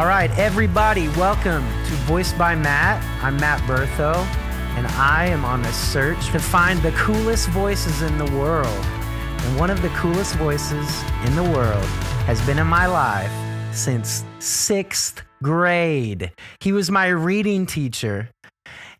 All right, everybody, welcome to Voiced by Matt. I'm Matt Bertho, and I am on a search to find the coolest voices in the world. And one of the coolest voices in the world has been in my life since sixth grade. He was my reading teacher.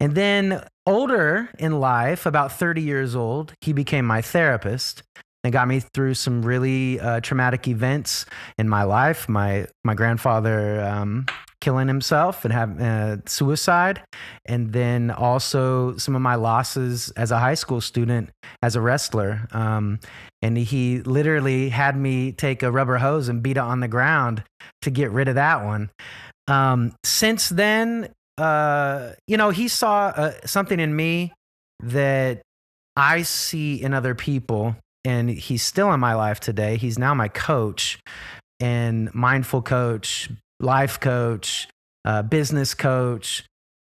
And then, older in life, about 30 years old, he became my therapist and got me through some really uh, traumatic events in my life. My my grandfather um, killing himself and have uh, suicide, and then also some of my losses as a high school student as a wrestler. Um, and he literally had me take a rubber hose and beat it on the ground to get rid of that one. Um, since then, uh, you know, he saw uh, something in me that I see in other people and he's still in my life today. He's now my coach and mindful coach, life coach, uh, business coach.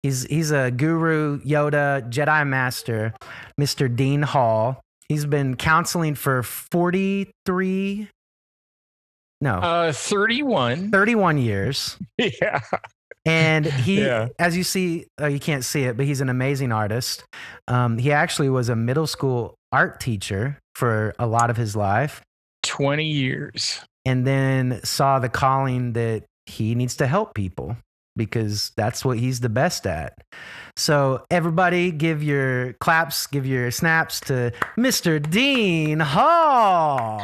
He's he's a guru, Yoda, Jedi master, Mr. Dean Hall. He's been counseling for 43 no. Uh 31. 31 years. yeah. And he, yeah. as you see, uh, you can't see it, but he's an amazing artist. Um, he actually was a middle school art teacher for a lot of his life 20 years. And then saw the calling that he needs to help people because that's what he's the best at. So, everybody, give your claps, give your snaps to Mr. Dean Hall.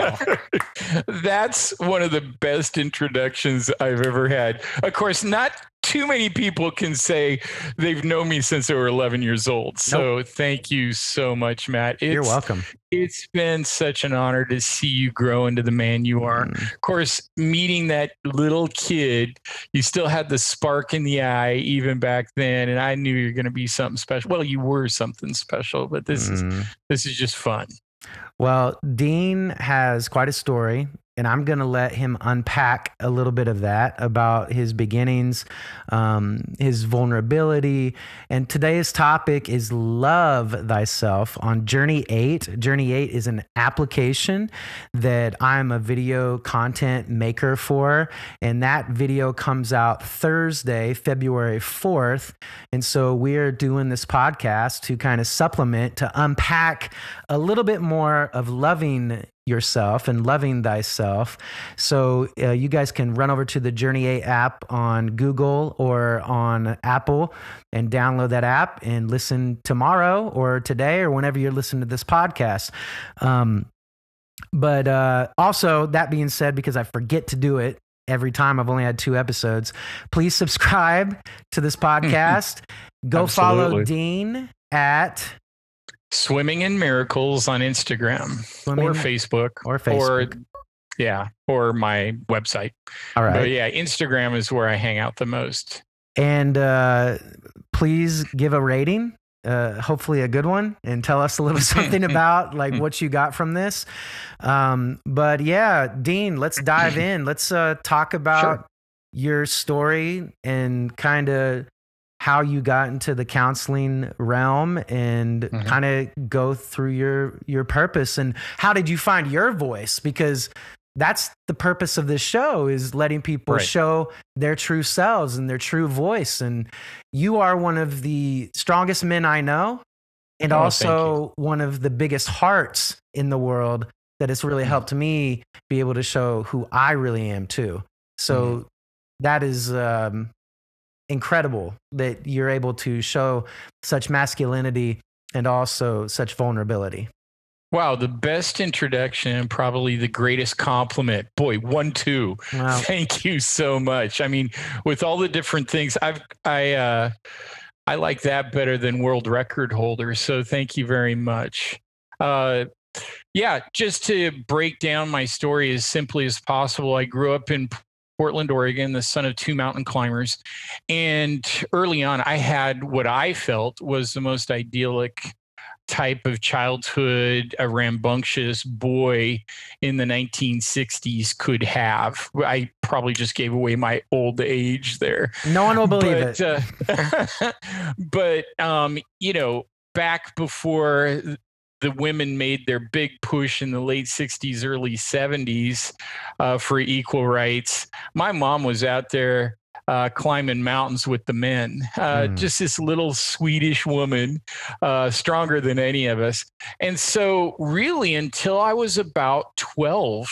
that's one of the best introductions I've ever had. Of course, not too many people can say they've known me since they were 11 years old. So nope. thank you so much, Matt. It's, You're welcome. It's been such an honor to see you grow into the man you are. Mm. Of course, meeting that little kid, you still had the spark in the eye even back then, and I knew you're going to be something special. Well, you were something special, but this mm. is this is just fun. Well, Dean has quite a story and I'm going to let him unpack a little bit of that about his beginnings, um, his vulnerability. And today's topic is Love Thyself on Journey 8. Journey 8 is an application that I'm a video content maker for. And that video comes out Thursday, February 4th. And so we're doing this podcast to kind of supplement, to unpack a little bit more of loving yourself and loving thyself. So uh, you guys can run over to the Journey 8 app on Google or on Apple and download that app and listen tomorrow or today or whenever you're listening to this podcast. Um, but uh, also, that being said, because I forget to do it every time, I've only had two episodes. Please subscribe to this podcast. Go follow Dean at Swimming in Miracles on Instagram Swimming or Facebook or Facebook. Or, yeah, or my website. All right. But yeah, Instagram is where I hang out the most. And uh, please give a rating, uh, hopefully a good one, and tell us a little something about like what you got from this. Um, but yeah, Dean, let's dive in. Let's uh, talk about sure. your story and kind of how you got into the counseling realm and mm-hmm. kind of go through your your purpose and how did you find your voice because that's the purpose of this show is letting people right. show their true selves and their true voice and you are one of the strongest men i know and oh, also one of the biggest hearts in the world that has really mm-hmm. helped me be able to show who i really am too so mm-hmm. that is um, incredible that you're able to show such masculinity and also such vulnerability. Wow, the best introduction and probably the greatest compliment. Boy, one two. Wow. Thank you so much. I mean, with all the different things, I've I uh I like that better than world record holder. So thank you very much. Uh yeah, just to break down my story as simply as possible, I grew up in Portland, Oregon, the son of two mountain climbers. And early on, I had what I felt was the most idyllic type of childhood a rambunctious boy in the 1960s could have. I probably just gave away my old age there. No one will believe but, it. Uh, but, um, you know, back before the women made their big push in the late 60s, early 70s uh, for equal rights. My mom was out there uh, climbing mountains with the men. Uh, mm. Just this little Swedish woman, uh, stronger than any of us. And so, really, until I was about 12,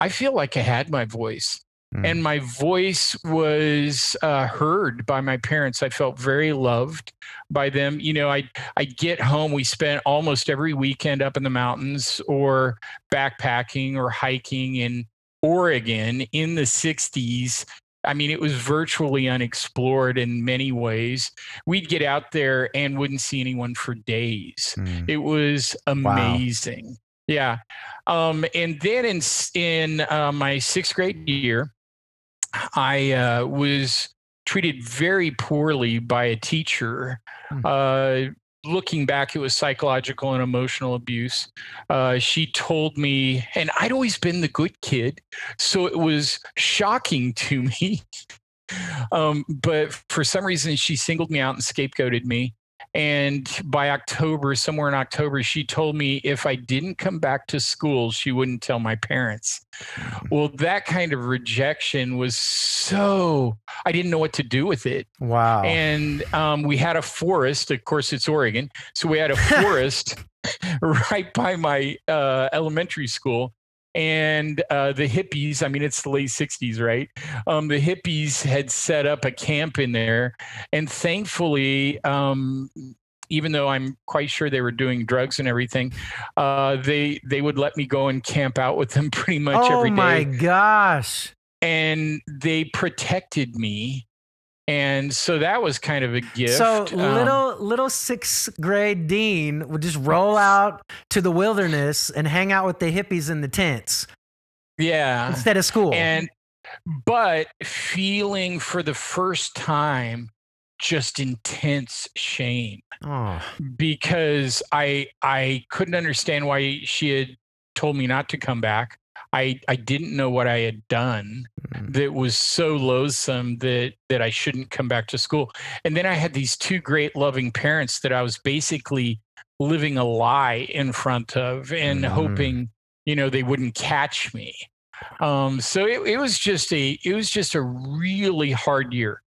I feel like I had my voice. Mm. And my voice was uh, heard by my parents. I felt very loved by them. You know, I I get home. We spent almost every weekend up in the mountains, or backpacking, or hiking in Oregon in the '60s. I mean, it was virtually unexplored in many ways. We'd get out there and wouldn't see anyone for days. Mm. It was amazing. Wow. Yeah. Um, and then in in uh, my sixth grade year, I uh, was treated very poorly by a teacher. Mm. Uh, looking back, it was psychological and emotional abuse. Uh, she told me, and I'd always been the good kid, so it was shocking to me. um, but for some reason, she singled me out and scapegoated me. And by October, somewhere in October, she told me if I didn't come back to school, she wouldn't tell my parents. Mm. Well, that kind of rejection was so, I didn't know what to do with it. Wow. And um, we had a forest. Of course, it's Oregon. So we had a forest right by my uh, elementary school and uh, the hippies i mean it's the late 60s right? Um, the hippies had set up a camp in there. And thankfully um, even though i'm quite sure they were doing drugs and everything uh, they they would let me go and camp out with them pretty much oh every day oh my gosh. And they protected me and so that was kind of a gift. So um, little little sixth grade Dean would just roll out to the wilderness and hang out with the hippies in the tents. Yeah, instead of school. And but feeling for the first time just intense shame oh. because I I couldn't understand why she had told me not to come back. I I didn't know what I had done mm. that was so loathsome that that I shouldn't come back to school. And then I had these two great loving parents that I was basically living a lie in front of and mm. hoping you know they wouldn't catch me. Um, so it, it was just a it was just a really hard year.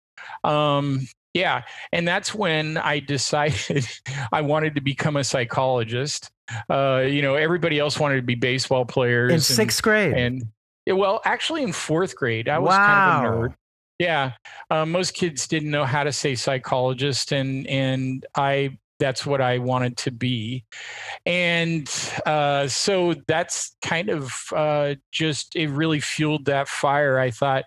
Um, yeah. And that's when I decided I wanted to become a psychologist. Uh, you know, everybody else wanted to be baseball players. In and, sixth grade. And well, actually in fourth grade, I was wow. kind of a nerd. Yeah. Uh, most kids didn't know how to say psychologist and, and I, that's what I wanted to be. And uh, so that's kind of uh, just, it really fueled that fire. I thought,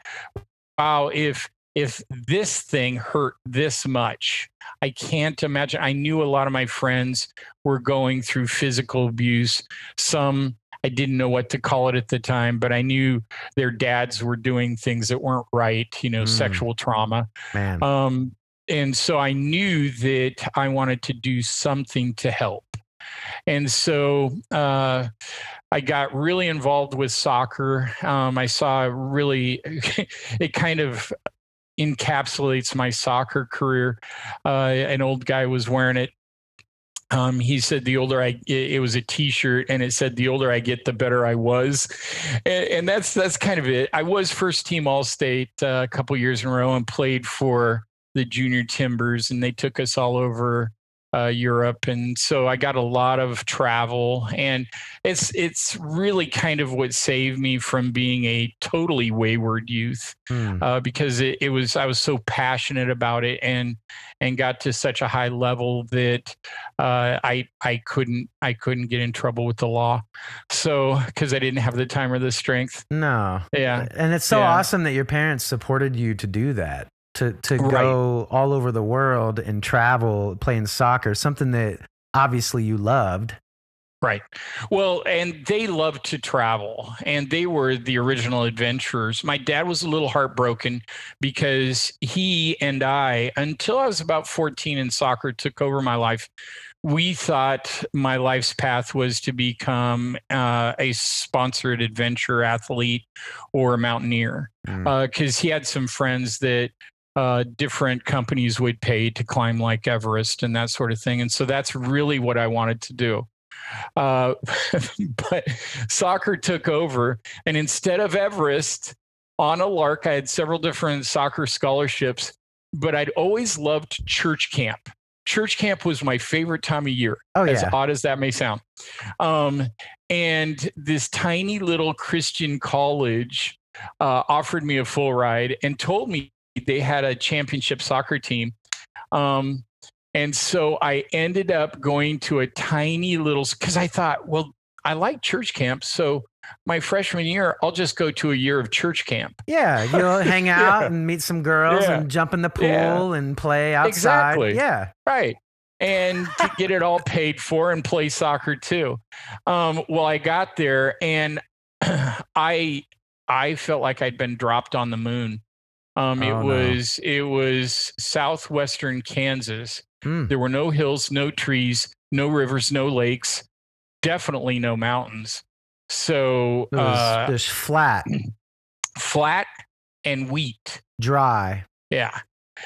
wow, if, if this thing hurt this much, I can't imagine. I knew a lot of my friends were going through physical abuse. Some I didn't know what to call it at the time, but I knew their dads were doing things that weren't right, you know, mm. sexual trauma. Man. Um, and so I knew that I wanted to do something to help. And so uh, I got really involved with soccer. Um, I saw really, it kind of encapsulates my soccer career. Uh, an old guy was wearing it. Um, he said, "The older I," it was a T-shirt, and it said, "The older I get, the better I was," and, and that's that's kind of it. I was first team All State uh, a couple years in a row and played for the junior Timbers, and they took us all over uh, Europe, and so I got a lot of travel, and it's it's really kind of what saved me from being a totally wayward youth, hmm. uh, because it, it was I was so passionate about it, and and got to such a high level that uh, I I couldn't I couldn't get in trouble with the law, so because I didn't have the time or the strength. No, yeah, and it's so yeah. awesome that your parents supported you to do that to to right. go all over the world and travel playing soccer, something that obviously you loved. Right. Well, and they loved to travel, and they were the original adventurers. My dad was a little heartbroken because he and I, until I was about 14 and soccer took over my life, we thought my life's path was to become uh, a sponsored adventure athlete or a mountaineer because mm. uh, he had some friends that uh, different companies would pay to climb like Everest and that sort of thing. And so that's really what I wanted to do. Uh, but soccer took over, and instead of Everest, on a lark, I had several different soccer scholarships, but I'd always loved church camp. Church camp was my favorite time of year, oh, as yeah. odd as that may sound. Um, and this tiny little Christian college uh, offered me a full ride and told me they had a championship soccer team. Um, and so I ended up going to a tiny little, because I thought, well, I like church camp. So my freshman year, I'll just go to a year of church camp. Yeah, you'll hang out Yeah. and meet some girls Yeah. and jump in the pool Yeah. and play outside. Exactly. Yeah. Right. And to get it all paid for and play soccer too. Um, well, I got there and I I felt like I'd been dropped on the moon. Um, it Oh, no. was it was southwestern Kansas. Hmm. There were no hills, no trees, no rivers, no lakes, definitely no mountains. So It was uh, flat, flat and wheat. dry. Yeah.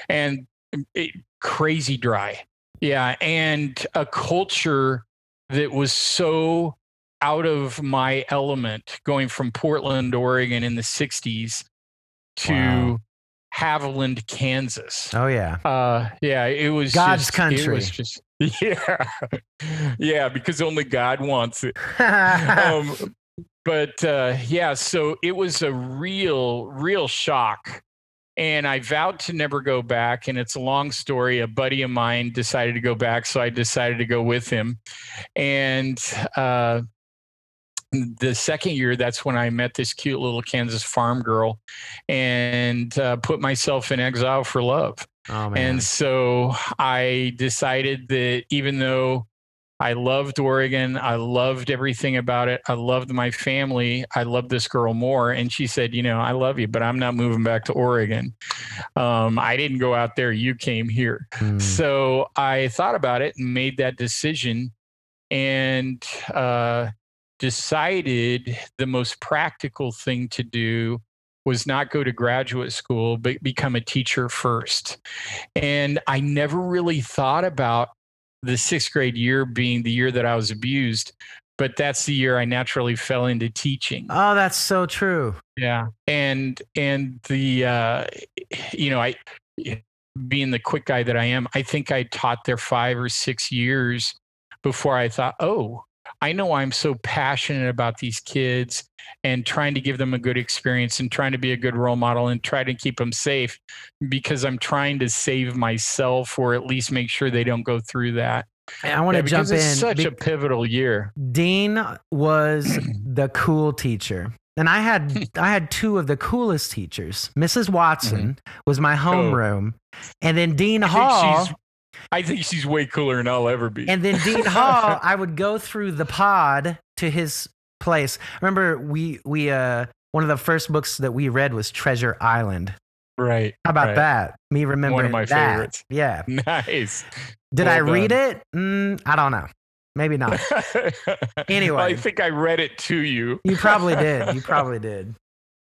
And it, crazy dry. Yeah. And a culture that was so out of my element going from Portland, Oregon in the 60s to Wow. Haviland, Kansas. Oh yeah. Uh, yeah, it was God's just- It country. was just, yeah. yeah. Because only God wants it um, but uh, yeah, so it was a real, real shock. And I vowed to never go back. And it's a long story. A buddy of mine decided to go back. So I decided to go with him. And uh, the second year, that's when I met this cute little Kansas farm girl and uh, put myself in exile for love. oh man. And so I decided that even though I loved Oregon, I loved everything about it, I loved my family, I loved this girl more. And she said, You know, I love you, but I'm not moving back to Oregon. Um, I didn't go out there, you came here. Hmm. So I thought about it and made that decision and uh, decided the most practical thing to do was not go to graduate school, but become a teacher first. And I never really thought about the sixth grade year being the year that I was abused, but that's the year I naturally fell into teaching. Oh, that's so true. Yeah. And and the uh you know, I being the quick guy that I am, I think I taught there 5 or 6 years before I thought, "Oh, I know I'm so passionate about these kids and trying to give them a good experience and trying to be a good role model and try to keep them safe because I'm trying to save myself or at least make sure they don't go through that." And I want to Yeah, jump because in. it's such be- a pivotal year. Dean was the cool teacher. And I had I had two of the coolest teachers. Mrs. Watson was my homeroom. And then Dean Mm-hmm. Oh. I Hall I think she's way cooler than I'll ever be. and then Dean Hall, I would go through the pod to his place. Remember we we uh one of the first books that we read was Treasure Island. right. How about Right. that? Me remembering my that. favorites. Yeah. Nice. Did Well I read it? Mm, I don't know. Maybe not. Anyway. I think I read it to you. You probably did. You probably did.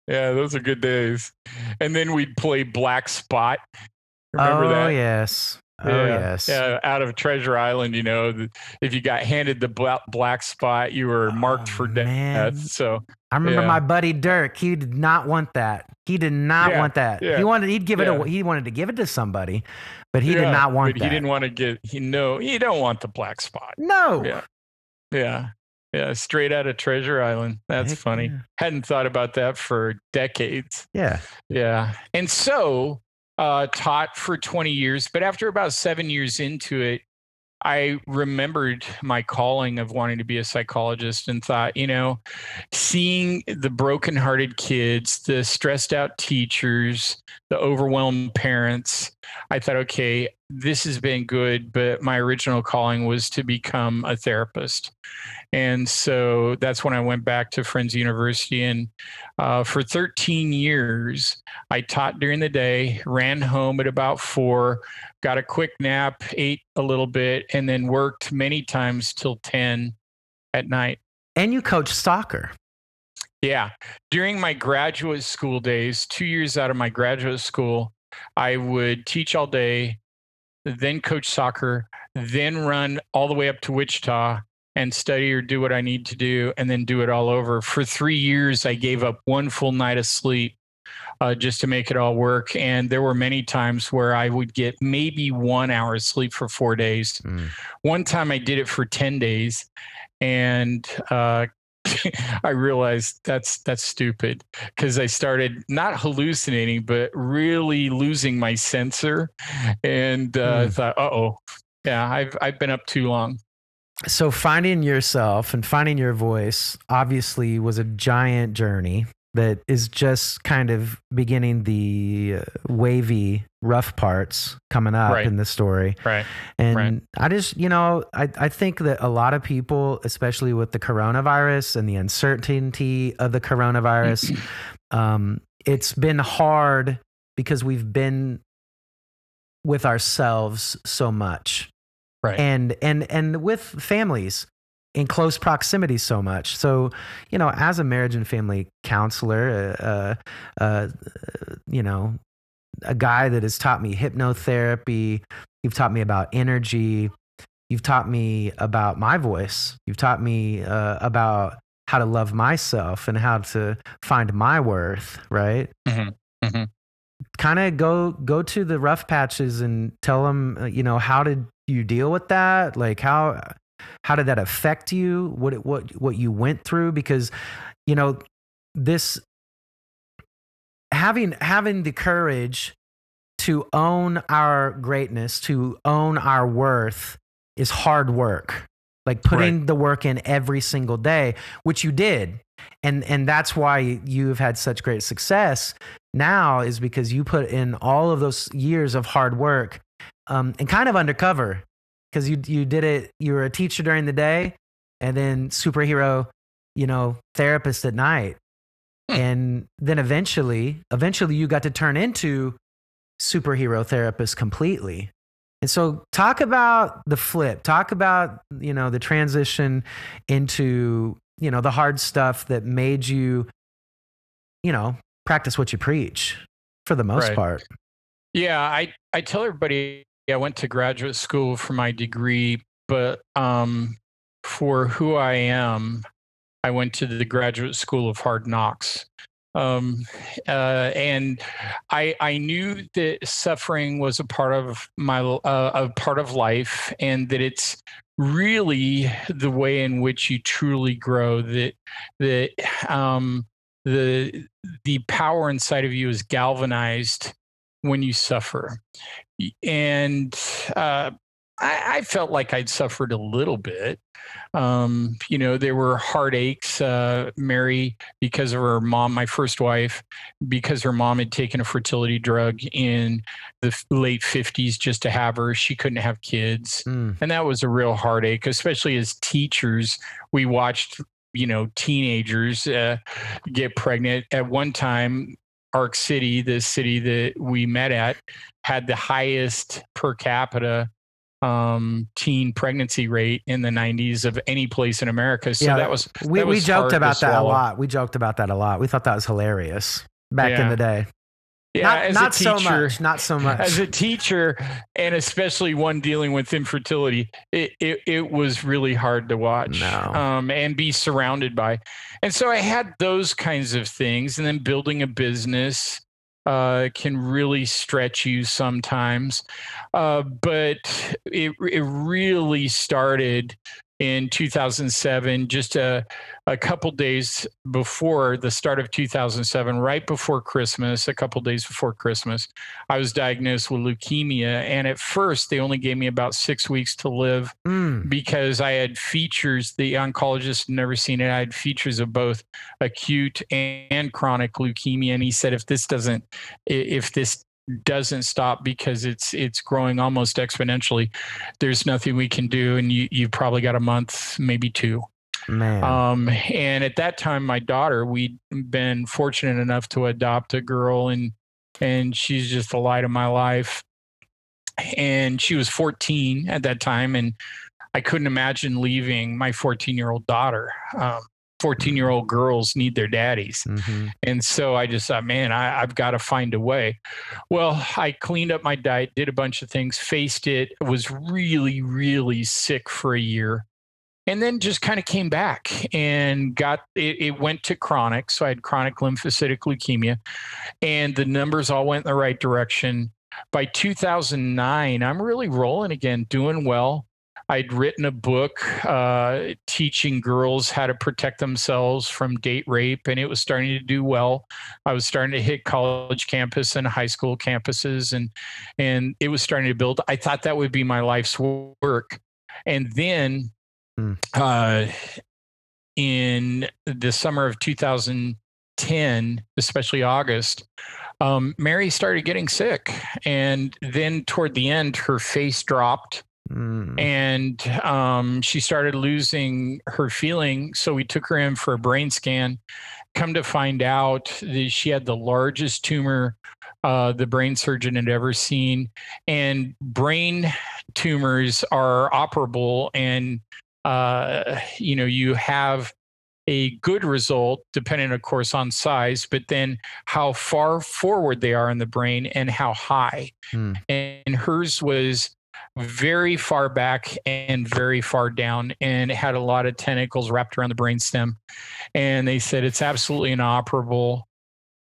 Yeah, those are good days. And then we'd play Black Spot. Remember oh that? yes. Oh yeah. yes. Yeah, out of Treasure Island, you know, if you got handed the black, spot, you were marked Oh, for death. So, I remember yeah. my buddy Dirk. He did not want that. He did not Yeah, want that. He wanted. He'd give it. A, he wanted to give it to somebody, but he did not want but that. He didn't want to get, he no, you don't want the black spot. no. Yeah. Yeah. Yeah. Straight out of Treasure Island. That's Heck funny. yeah. Hadn't thought about that for decades. Yeah. Yeah. And so uh, taught for 20 years, but after about seven years into it, I remembered my calling of wanting to be a psychologist and thought, you know, seeing the brokenhearted kids, the stressed out teachers, the overwhelmed parents, I thought, okay, this has been good, but my original calling was to become a therapist. And so that's when I went back to Friends University. And uh, for 13 years, I taught during the day, ran home at about four, got a quick nap, ate a little bit, and then worked many times till 10 at night. And you coach soccer. Yeah. During my graduate school days, two years out of my graduate school, I would teach all day, then coach soccer, then run all the way up to Wichita and study or do what I need to do, and then do it all over. For three years, I gave up one full night of sleep uh, just to make it all work. And there were many times where I would get maybe one hour of sleep for four days. Mm. One time I did it for 10 days and uh, I realized that's that's stupid because I started not hallucinating, but really losing my sensor, and uh, mm. thought, oh, yeah, I've I've been up too long. So finding yourself and finding your voice obviously was a giant journey that is just kind of beginning the uh, wavy rough parts coming up right. in the story. Right. And right. i just you know I, I think that a lot of people especially with the coronavirus and the uncertainty of the coronavirus um, it's been hard because we've been with ourselves so much. Right. And and and with families in close proximity so much. So, you know, as a marriage and family counselor, uh, uh, uh, you know, a guy that has taught me hypnotherapy, you've taught me about energy, you've taught me about my voice, you've taught me uh, about how to love myself and how to find my worth, right? Mm-hmm. Mm-hmm. Kind of go go to the rough patches and tell them, uh, you know, how did you deal with that? Like how how did that affect you? What it, what what you went through? Because you know this having having the courage to own our greatness, to own our worth, is hard work. Like putting right. the work in every single day, which you did, and and that's why you've had such great success now is because you put in all of those years of hard work um, and kind of undercover because you you did it. You were a teacher during the day, and then superhero, you know, therapist at night, hmm. and then eventually, eventually, you got to turn into superhero therapist completely. And so, talk about the flip. Talk about you know the transition into you know the hard stuff that made you, you know, practice what you preach for the most right. part. Yeah, I I tell everybody I went to graduate school for my degree, but um, for who I am, I went to the graduate school of hard knocks. Um, uh, and I, I knew that suffering was a part of my uh, a part of life, and that it's really the way in which you truly grow. That that um, the the power inside of you is galvanized when you suffer and uh, I, I, felt like I'd suffered a little bit. Um, you know, there were heartaches. Uh, Mary, because of her mom, my first wife, because her mom had taken a fertility drug in the late 50s just to have her, she couldn't have kids. Mm. And that was a real heartache, especially as teachers. We watched you know teenagers uh, get pregnant at one time Ark City, the city that we met at, had the highest per capita um, teen pregnancy rate in the 90s of any place in America. So yeah, that was we, that was we joked about that a lot. We joked about that a lot. We thought that was hilarious back yeah. in the day. Yeah, not, not teacher, so much. Not so much. As a teacher, and especially one dealing with infertility, it, it, it was really hard to watch no. um, and be surrounded by. And so I had those kinds of things. And then building a business uh, can really stretch you sometimes. Uh, but it, it really started in 2007, just a, a couple days before the start of 2007, right before Christmas, a couple days before Christmas, I was diagnosed with leukemia. And at first, they only gave me about six weeks to live mm. because I had features, the oncologist had never seen it. I had features of both acute and chronic leukemia. And he said, if this doesn't, if this doesn't stop because it's it's growing almost exponentially there's nothing we can do and you you've probably got a month maybe two Man. Um, and at that time, my daughter, we'd been fortunate enough to adopt a girl, and and she's just the light of my life. And she was 14 at that time, and I couldn't imagine leaving my 14 year old daughter. Um, 14 year old girls need their daddies. Mm-hmm. And so I just thought, man, I, have got to find a way. Well, I cleaned up my diet, did a bunch of things, faced it, was really, really sick for a year. And then just kind of came back and got it, it, went to chronic. So I had chronic lymphocytic leukemia, and the numbers all went in the right direction. By 2009, I'm really rolling again, doing well. I'd written a book uh, teaching girls how to protect themselves from date rape, and it was starting to do well. I was starting to hit college campus and high school campuses, and and it was starting to build. I thought that would be my life's work, and then mm. uh, in the summer of 2010, especially August, um, Mary started getting sick. And then toward the end, her face dropped. Mm. And um, she started losing her feeling. So we took her in for a brain scan. Come to find out that she had the largest tumor uh, the brain surgeon had ever seen. And brain tumors are operable, and uh, you know you have a good result, depending, of course, on size, but then how far forward they are in the brain and how high. Hmm. And hers was very far back and very far down and it had a lot of tentacles wrapped around the brainstem. And they said it's absolutely inoperable.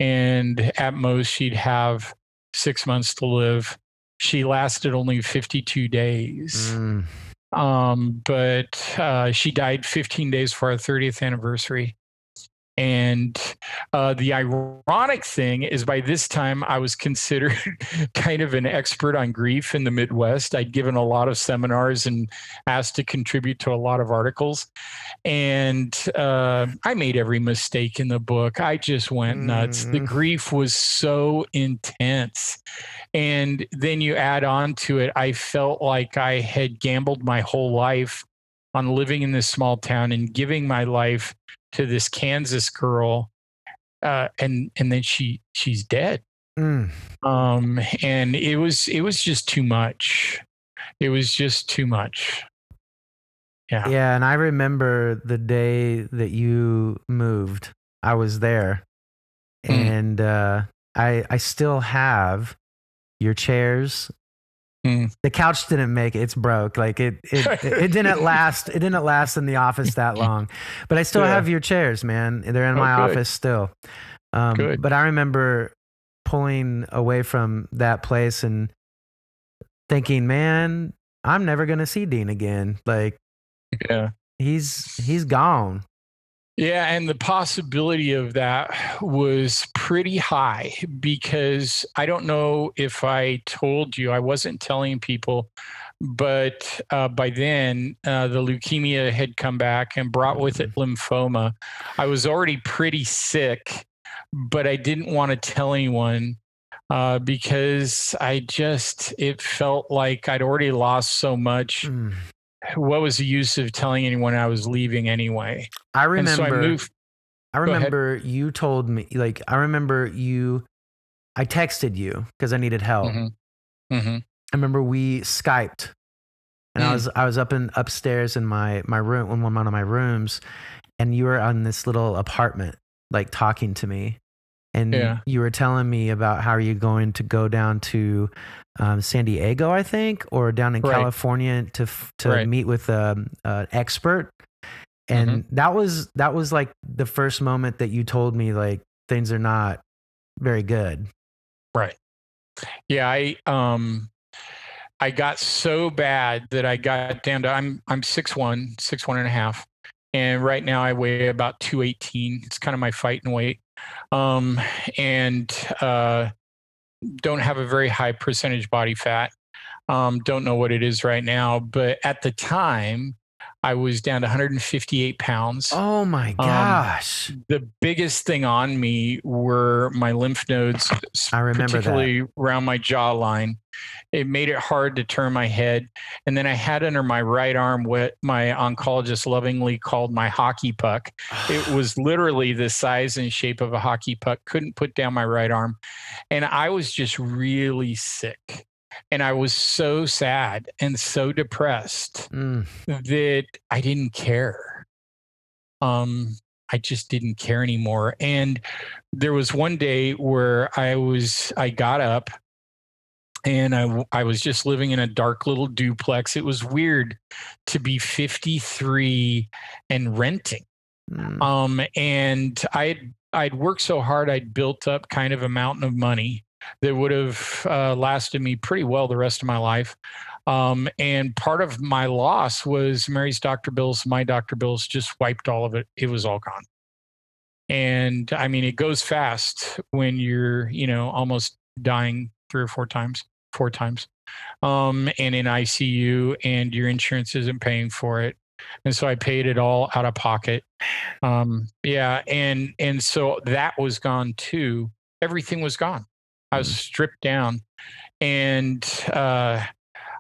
And at most, she'd have six months to live. She lasted only 52 days. Mm. Um, but uh, she died 15 days for our 30th anniversary. And uh, the ironic thing is, by this time, I was considered kind of an expert on grief in the Midwest. I'd given a lot of seminars and asked to contribute to a lot of articles. And uh, I made every mistake in the book. I just went nuts. Mm. The grief was so intense. And then you add on to it, I felt like I had gambled my whole life on living in this small town and giving my life to this Kansas girl, uh, and and then she she's dead. Mm. Um, and it was it was just too much. It was just too much. Yeah. Yeah, and I remember the day that you moved. I was there, mm. and uh, I I still have your chairs Mm. The couch didn't make it. It's broke. Like it, it, it, didn't last. It didn't last in the office that long. But I still yeah. have your chairs, man. They're in oh, my good. office still. Um, good. But I remember pulling away from that place and thinking, man, I'm never gonna see Dean again. Like, yeah, he's he's gone. Yeah, and the possibility of that was pretty high because I don't know if I told you, I wasn't telling people, but uh, by then uh, the leukemia had come back and brought with it mm-hmm. lymphoma. I was already pretty sick, but I didn't want to tell anyone uh, because I just, it felt like I'd already lost so much. Mm what was the use of telling anyone I was leaving anyway? I remember. So I, moved, I remember you told me, like, I remember you. I texted you because I needed help. Mm-hmm. Mm-hmm. I remember we Skyped, and mm. I was I was up in upstairs in my my room, in one of my rooms, and you were on this little apartment, like talking to me, and yeah. you were telling me about how you're going to go down to um, San Diego, I think, or down in right. California to to right. meet with um, an expert. And mm-hmm. that was that was like the first moment that you told me like things are not very good. Right. Yeah, I um I got so bad that I got down to I'm I'm six one, six one and a half. And right now I weigh about 218. It's kind of my fighting weight. Um, and uh, don't have a very high percentage body fat. Um, don't know what it is right now, but at the time, I was down to 158 pounds. Oh my um, gosh. Um, the biggest thing on me were my lymph nodes, I remember particularly that. around my jawline. It made it hard to turn my head. And then I had under my right arm what my oncologist lovingly called my hockey puck. it was literally the size and shape of a hockey puck. Couldn't put down my right arm. And I was just really sick and I was so sad and so depressed mm. that I didn't care. Um, I just didn't care anymore. And there was one day where I was, I got up and I, I was just living in a dark little duplex. It was weird to be 53 and renting. Mm. Um, and I'd, I'd worked so hard, I'd built up kind of a mountain of money that would have uh, lasted me pretty well the rest of my life. Um, and part of my loss was Mary's doctor bills, my doctor bills just wiped all of it. It was all gone. And I mean, it goes fast when you're, you know, almost dying three or four times, four times, um, and in ICU, and your insurance isn't paying for it. And so I paid it all out of pocket. Um, yeah, and and so that was gone too. Everything was gone. I was mm. stripped down, and uh,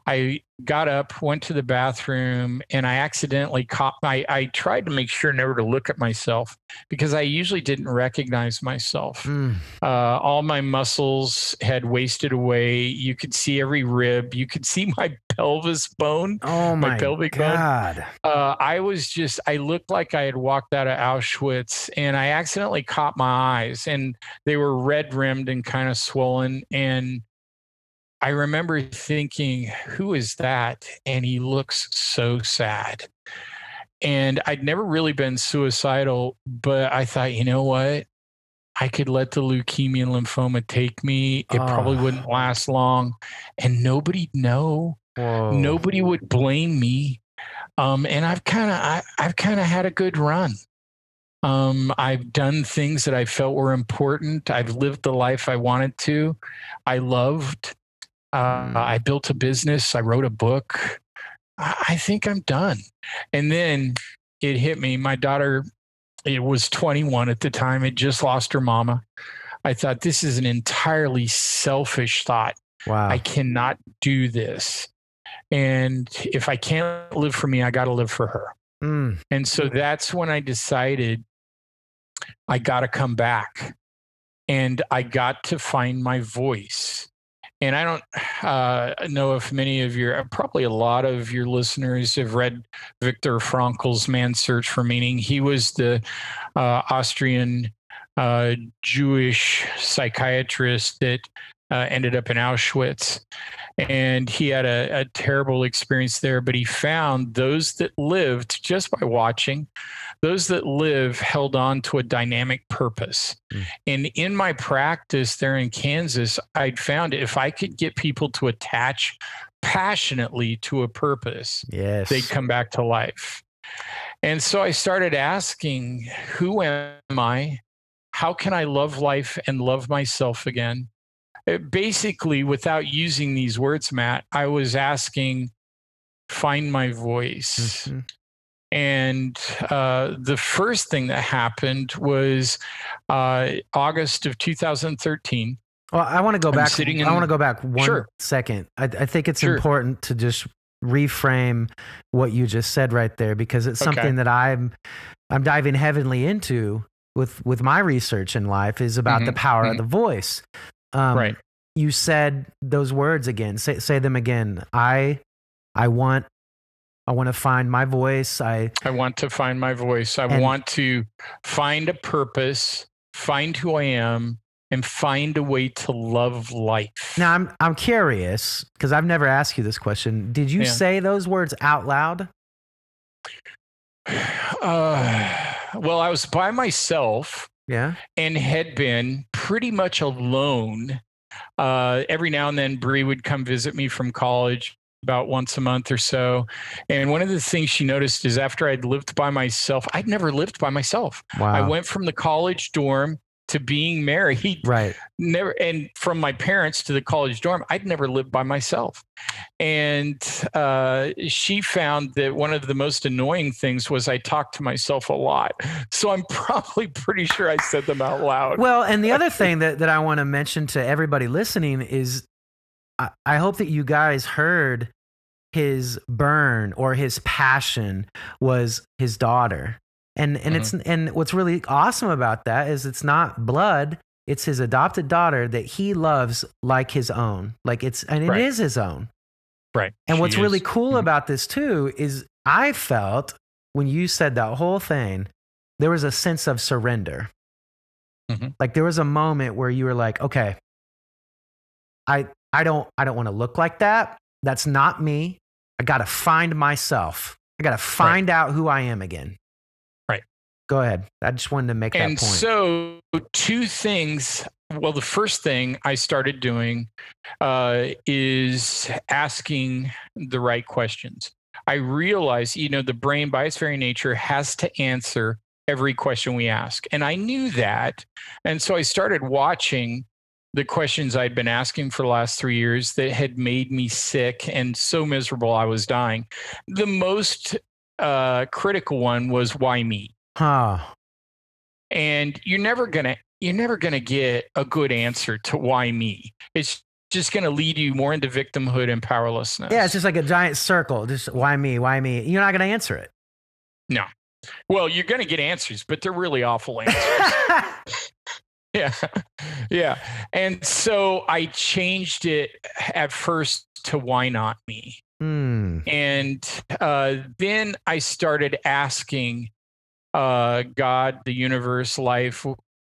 I got up, went to the bathroom, and I accidentally caught my. I tried to make sure never to look at myself because I usually didn't recognize myself. Mm. Uh, all my muscles had wasted away. You could see every rib. You could see my pelvis bone. Oh my, my pelvic God. bone. Uh, I was just. I looked like I had walked out of Auschwitz, and I accidentally caught my eyes, and they were red rimmed and kind of swollen, and I remember thinking, who is that? And he looks so sad. And I'd never really been suicidal, but I thought, you know what? I could let the leukemia and lymphoma take me. It oh. probably wouldn't last long. And nobody'd know. Whoa. Nobody would blame me. Um, and I've kind of I've kind of had a good run. Um, I've done things that I felt were important. I've lived the life I wanted to. I loved. Uh, I built a business. I wrote a book. I think I'm done. And then it hit me. My daughter, it was 21 at the time, had just lost her mama. I thought this is an entirely selfish thought. Wow. I cannot do this. And if I can't live for me, I got to live for her. Mm. And so that's when I decided I got to come back and I got to find my voice and I don't uh, know if many of your, probably a lot of your listeners have read Viktor Frankl's Man's Search for Meaning. He was the uh, Austrian uh, Jewish psychiatrist that uh, ended up in Auschwitz. And he had a, a terrible experience there, but he found those that lived just by watching those that live held on to a dynamic purpose. Mm. And in my practice there in Kansas, I'd found if I could get people to attach passionately to a purpose, yes. they'd come back to life. And so I started asking, who am I? How can I love life and love myself again? It uh, basically, without using these words, Matt, I was asking, find my voice. Mm-hmm. And uh, the first thing that happened was uh, August of 2013. Well, I want to go I'm back. In, I want to go back one sure. second. I, I, think it's sure. important to just reframe what you just said right there because it's something okay. that I'm I'm diving heavily into with with my research in life is about mm-hmm. the power mm-hmm. of the voice. Um, right. You said those words again. Say say them again. I I want I want to find my voice. I I want to find my voice. I want to find a purpose, find who I am, and find a way to love life. Now I'm I'm curious because I've never asked you this question. Did you yeah. say those words out loud? Uh, well, I was by myself. Yeah. And had been pretty much alone. Uh, every now and then, Bree would come visit me from college about once a month or so. And one of the things she noticed is after I'd lived by myself, I'd never lived by myself. Wow. I went from the college dorm to being married. Right. Never and from my parents to the college dorm, I'd never lived by myself. And uh, she found that one of the most annoying things was I talked to myself a lot. So I'm probably pretty sure I said them out loud. Well, and the other thing that, that I want to mention to everybody listening is I, hope that you guys heard his burn or his passion was his daughter. And and mm-hmm. it's and what's really awesome about that is it's not blood, it's his adopted daughter that he loves like his own. Like it's and it right. is his own. Right. And she what's is. really cool mm-hmm. about this too is I felt when you said that whole thing, there was a sense of surrender. Mm-hmm. Like there was a moment where you were like, okay, I I don't I don't want to look like that. That's not me. I got to find myself. I got to find right. out who I am again. Right. Go ahead. I just wanted to make and that point. So, two things. Well, the first thing I started doing uh, is asking the right questions. I realized, you know, the brain by its very nature has to answer every question we ask. And I knew that. And so I started watching the questions I'd been asking for the last three years that had made me sick and so miserable I was dying. The most uh, critical one was why me? Huh. And you're never gonna you're never gonna get a good answer to why me. It's just going to lead you more into victimhood and powerlessness. Yeah, it's just like a giant circle. Just why me? Why me? You're not going to answer it. No. Well, you're going to get answers, but they're really awful answers. Yeah. Yeah. And so I changed it at first to why not me? Hmm. And uh, then I started asking uh, God, the universe, life,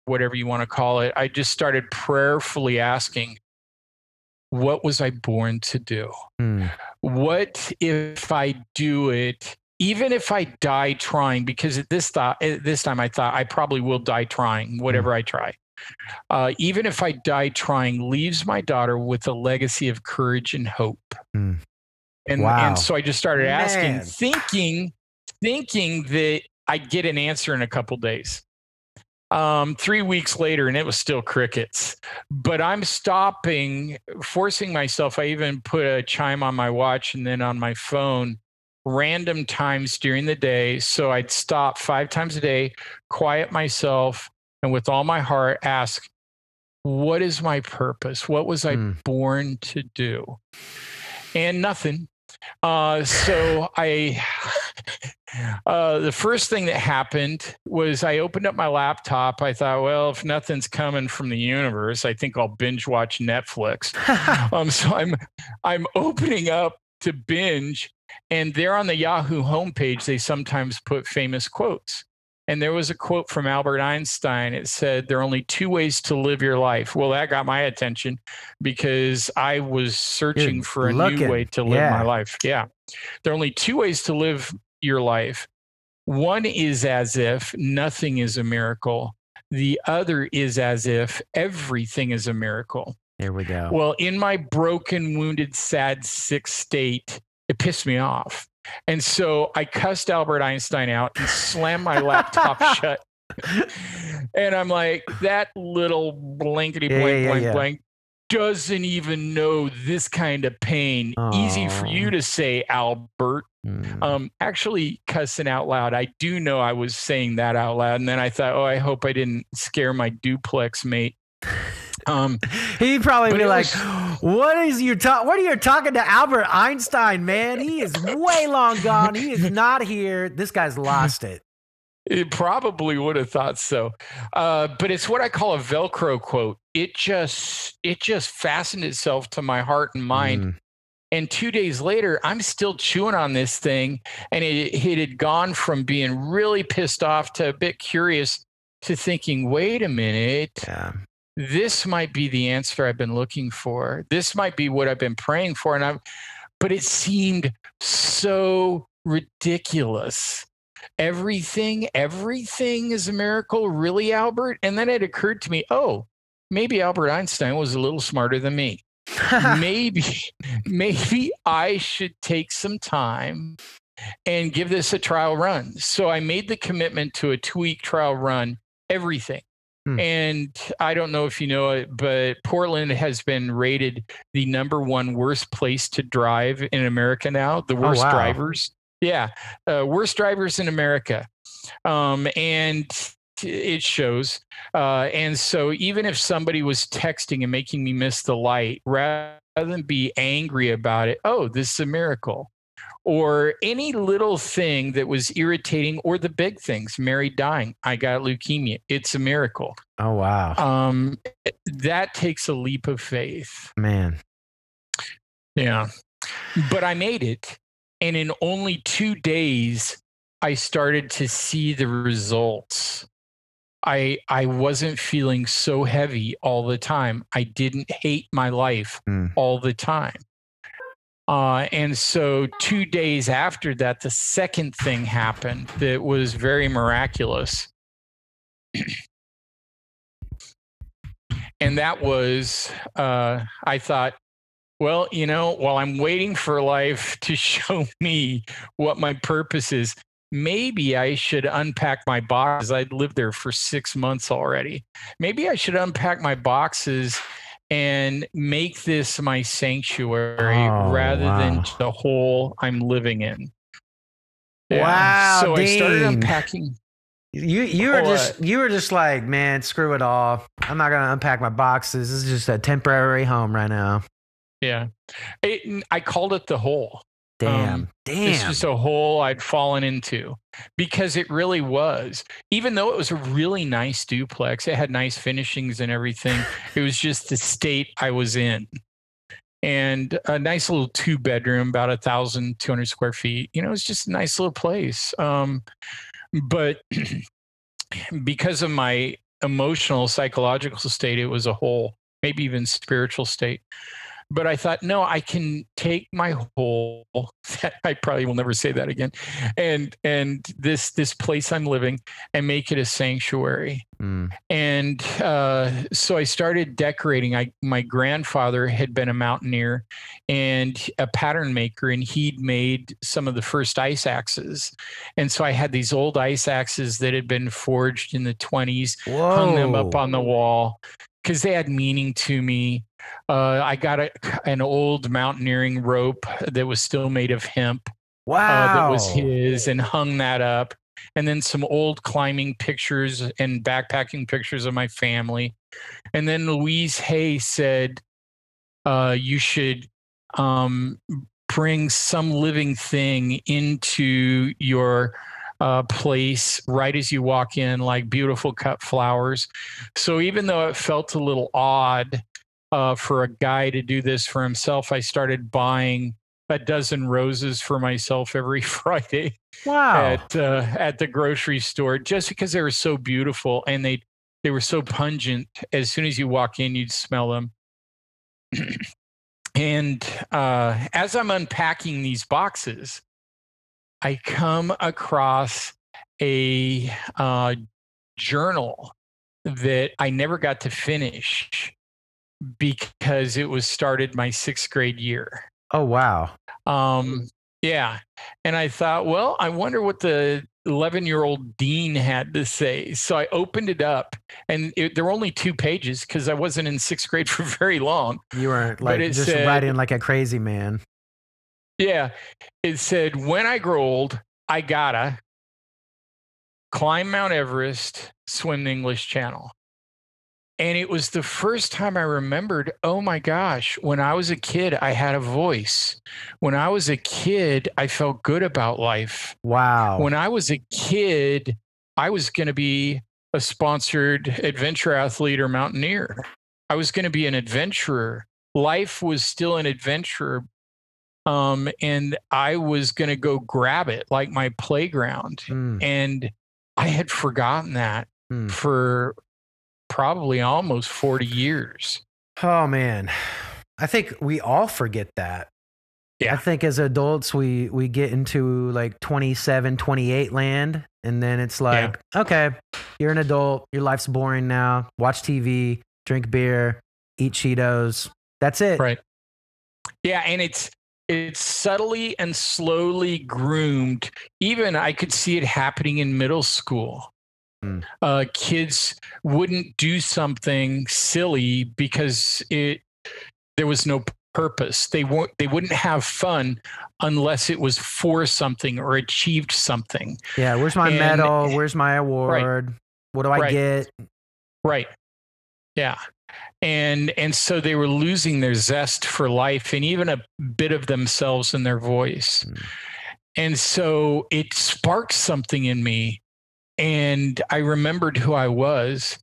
whatever you want to call it. I just started prayerfully asking, what was I born to do? Hmm. What if I do it even if I die trying, because at this thought, at this time I thought I probably will die trying, whatever mm. I try. Uh, even if I die trying, leaves my daughter with a legacy of courage and hope. Mm. And wow. and so I just started asking, Man. thinking, thinking that I'd get an answer in a couple days. Um, three weeks later, and it was still crickets. But I'm stopping, forcing myself. I even put a chime on my watch and then on my phone random times during the day. So I'd stop five times a day, quiet myself, and with all my heart ask, What is my purpose? What was I mm. born to do? And nothing. Uh, so I, uh, the first thing that happened was I opened up my laptop. I thought, well, if nothing's coming from the universe, I think I'll binge watch Netflix. um, so I'm, I'm opening up to binge, and there on the Yahoo homepage, they sometimes put famous quotes. And there was a quote from Albert Einstein. It said, There are only two ways to live your life. Well, that got my attention because I was searching You're for a looking. new way to live yeah. my life. Yeah. There are only two ways to live your life. One is as if nothing is a miracle, the other is as if everything is a miracle. There we go. Well, in my broken, wounded, sad, sick state, it pissed me off. And so I cussed Albert Einstein out and slammed my laptop shut. And I'm like, that little blankety blank, yeah, yeah, blank, yeah. blank doesn't even know this kind of pain. Easy for you to say, Albert. Mm. Um, actually, cussing out loud, I do know I was saying that out loud. And then I thought, oh, I hope I didn't scare my duplex mate. Um, He'd probably be like, was, "What is you talk? What are you talking to Albert Einstein, man? He is way long gone. He is not here. This guy's lost it." It probably would have thought so, uh, but it's what I call a Velcro quote. It just it just fastened itself to my heart and mind. Mm. And two days later, I'm still chewing on this thing, and it, it had gone from being really pissed off to a bit curious to thinking, wait a minute. Yeah this might be the answer I've been looking for. This might be what I've been praying for. And I'm, but it seemed so ridiculous. Everything, everything is a miracle, really, Albert? And then it occurred to me, oh, maybe Albert Einstein was a little smarter than me. maybe, maybe I should take some time and give this a trial run. So I made the commitment to a two week trial run, everything Hmm. And I don't know if you know it, but Portland has been rated the number one worst place to drive in America now. The oh, worst oh, wow. drivers. Yeah. Uh, worst drivers in America. Um, and it shows. Uh, and so even if somebody was texting and making me miss the light, rather than be angry about it, oh, this is a miracle or any little thing that was irritating, or the big things, Mary dying, I got leukemia. It's a miracle. Oh, wow. Um, that takes a leap of faith. Man. Yeah. But I made it. And in only two days, I started to see the results I I wasn't feeling so heavy all the time. I didn't hate my life mm. all the time. Uh, and so two days after that, the second thing happened that was very miraculous. and that was, uh, I thought, well, you know, while I'm waiting for life to show me what my purpose is, maybe I should unpack my boxes. I'd lived there for six months already. Maybe I should unpack my boxes and make this my sanctuary oh, rather wow. than the hole I'm living in. Yeah. Wow. So Dean. I started unpacking. You you were just you were just like, man, screw it all. I'm not gonna unpack my boxes. This is just a temporary home right now. Yeah. It, I called it the hole. Damn. Um, damn. It's just a hole I'd fallen into because it really was. Even though it was a really nice duplex, it had nice finishings and everything. it was just the state I was in. And a nice little two bedroom, about a thousand two hundred square feet. You know, it's just a nice little place. Um, but because of my emotional, psychological state, it was a hole, maybe even spiritual state but I thought, no, I can take my whole. I probably will never say that again, and and this this place I'm living and make it a sanctuary. Mm. And uh, so I started decorating. I my grandfather had been a mountaineer and a pattern maker, and he'd made some of the first ice axes. And so I had these old ice axes that had been forged in the 20s, Whoa. hung them up on the wall because they had meaning to me uh, I got a, an old mountaineering rope that was still made of hemp. Wow. Uh, that was his and hung that up. And then some old climbing pictures and backpacking pictures of my family. And then Louise Hay said, uh, You should um, bring some living thing into your uh, place right as you walk in, like beautiful cut flowers. So even though it felt a little odd, uh, for a guy to do this for himself, I started buying a dozen roses for myself every Friday. Wow! At uh, at the grocery store, just because they were so beautiful and they they were so pungent. As soon as you walk in, you'd smell them. and uh, as I'm unpacking these boxes, I come across a uh, journal that I never got to finish because it was started my sixth grade year. Oh wow. Um, yeah, and I thought, well, I wonder what the 11 year old dean had to say. So I opened it up, and it, there were only two pages because I wasn't in sixth grade for very long. You weren't like just said, writing like a crazy man. Yeah, it said, "When I grow old, I gotta climb Mount Everest, swim the English Channel." And it was the first time I remembered, oh my gosh, when I was a kid, I had a voice. When I was a kid, I felt good about life. Wow. When I was a kid, I was going to be a sponsored adventure athlete or mountaineer. I was going to be an adventurer. Life was still an adventure. Um, and I was going to go grab it like my playground. Mm. And I had forgotten that mm. for probably almost 40 years. Oh man. I think we all forget that. Yeah. I think as adults we we get into like 27, 28 land and then it's like, yeah. okay, you're an adult, your life's boring now. Watch TV, drink beer, eat Cheetos. That's it. Right. Yeah, and it's it's subtly and slowly groomed. Even I could see it happening in middle school. Mm. Uh, kids wouldn't do something silly because it there was no purpose. They won't. They wouldn't have fun unless it was for something or achieved something. Yeah. Where's my and, medal? Where's my award? Right, what do I right, get? Right. Yeah. And and so they were losing their zest for life and even a bit of themselves in their voice. Mm. And so it sparked something in me and I remembered who I was.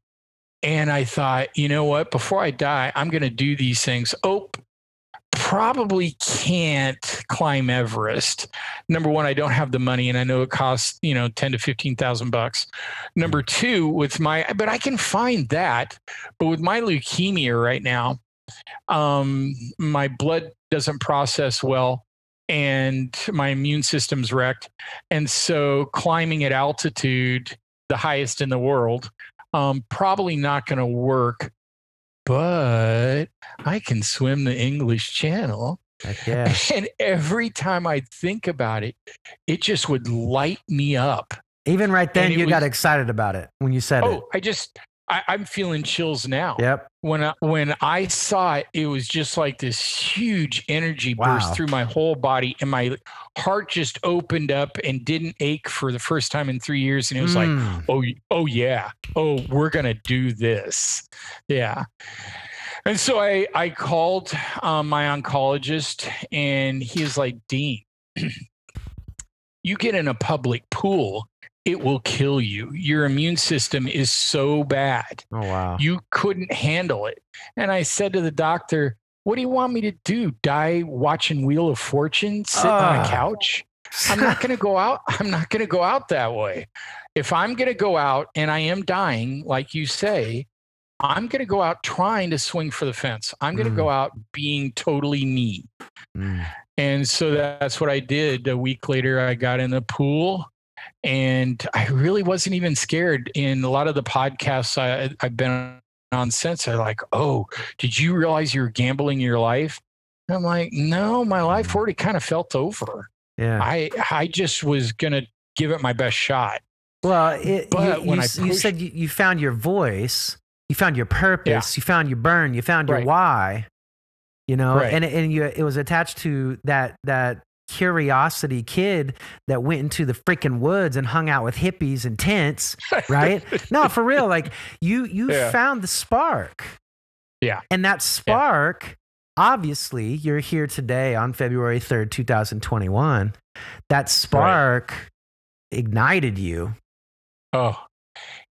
And I thought, you know what? Before I die, I'm going to do these things. Oh, probably can't climb Everest. Number one, I don't have the money, and I know it costs you know ten to fifteen thousand bucks. Number two, with my but I can find that, but with my leukemia right now, um, my blood doesn't process well and my immune system's wrecked. And so climbing at altitude, the highest in the world, um, probably not going to work. But I can swim the English Channel. Yeah. And every time I think about it, it just would light me up. Even right then, you was, got excited about it when you said oh, it. Oh, I just I, am feeling chills now. Yep. When I, when I saw it, it was just like this huge energy wow. burst through my whole body, and my heart just opened up and didn't ache for the first time in three years. And it was mm. like, hmm. oh, oh yeah, oh, we're gonna do this, yeah. And so I I called um, my oncologist, and he was like, Dean, you get in a public pool it will kill you. Your immune system is so bad. Oh, wow. You couldn't handle it. And I said to the doctor, What do you want me to do? Die watching Wheel of Fortune, sitting uh. on a couch? I'm not going to go out. I'm not going to go out that way. If I'm going to go out and I am dying, like you say, I'm going to go out trying to swing for the fence. I'm going to mm. go out being totally me. Mm. And so that's what I did. A week later, I got in the pool and I really wasn't even scared. In a lot of the podcasts I, have been on since, they're like, "Oh, did you realize you were gambling your life?" And I'm like, "No, my life mm. already kind of felt over. Yeah, I I just was gonna give it my best shot." Well, it, but you, when you, I pushed, you said you, you, found your voice, you found your purpose, yeah. you found your burn, you found your right. why. You know, right. and and you it was attached to that that curiosity kid that went into the freaking woods and hung out with hippies and tents, right? no, for real. Like you you yeah. found the spark. Yeah. And that spark, yeah. obviously, you're here today on February 3rd, 2021. That spark right. ignited you. Oh.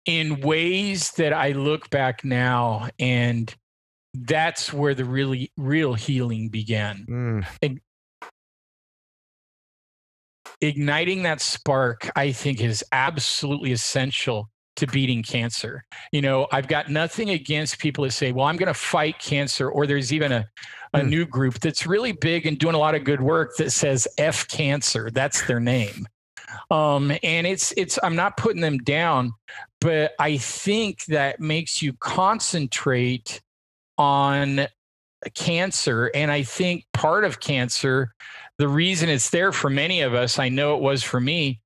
In ways that I look back now and that's where the really real healing began. Mm. And igniting that spark, I think, is absolutely essential to beating cancer. You know, I've got nothing against people that say, well, I'm going to fight cancer, or there's even a, a mm. new group that's really big and doing a lot of good work that says F cancer. That's their name. Um, and it's it's I'm not putting them down, but I think that makes you concentrate on cancer. And I think part of cancer the reason it's there for many of us, I know it was for me.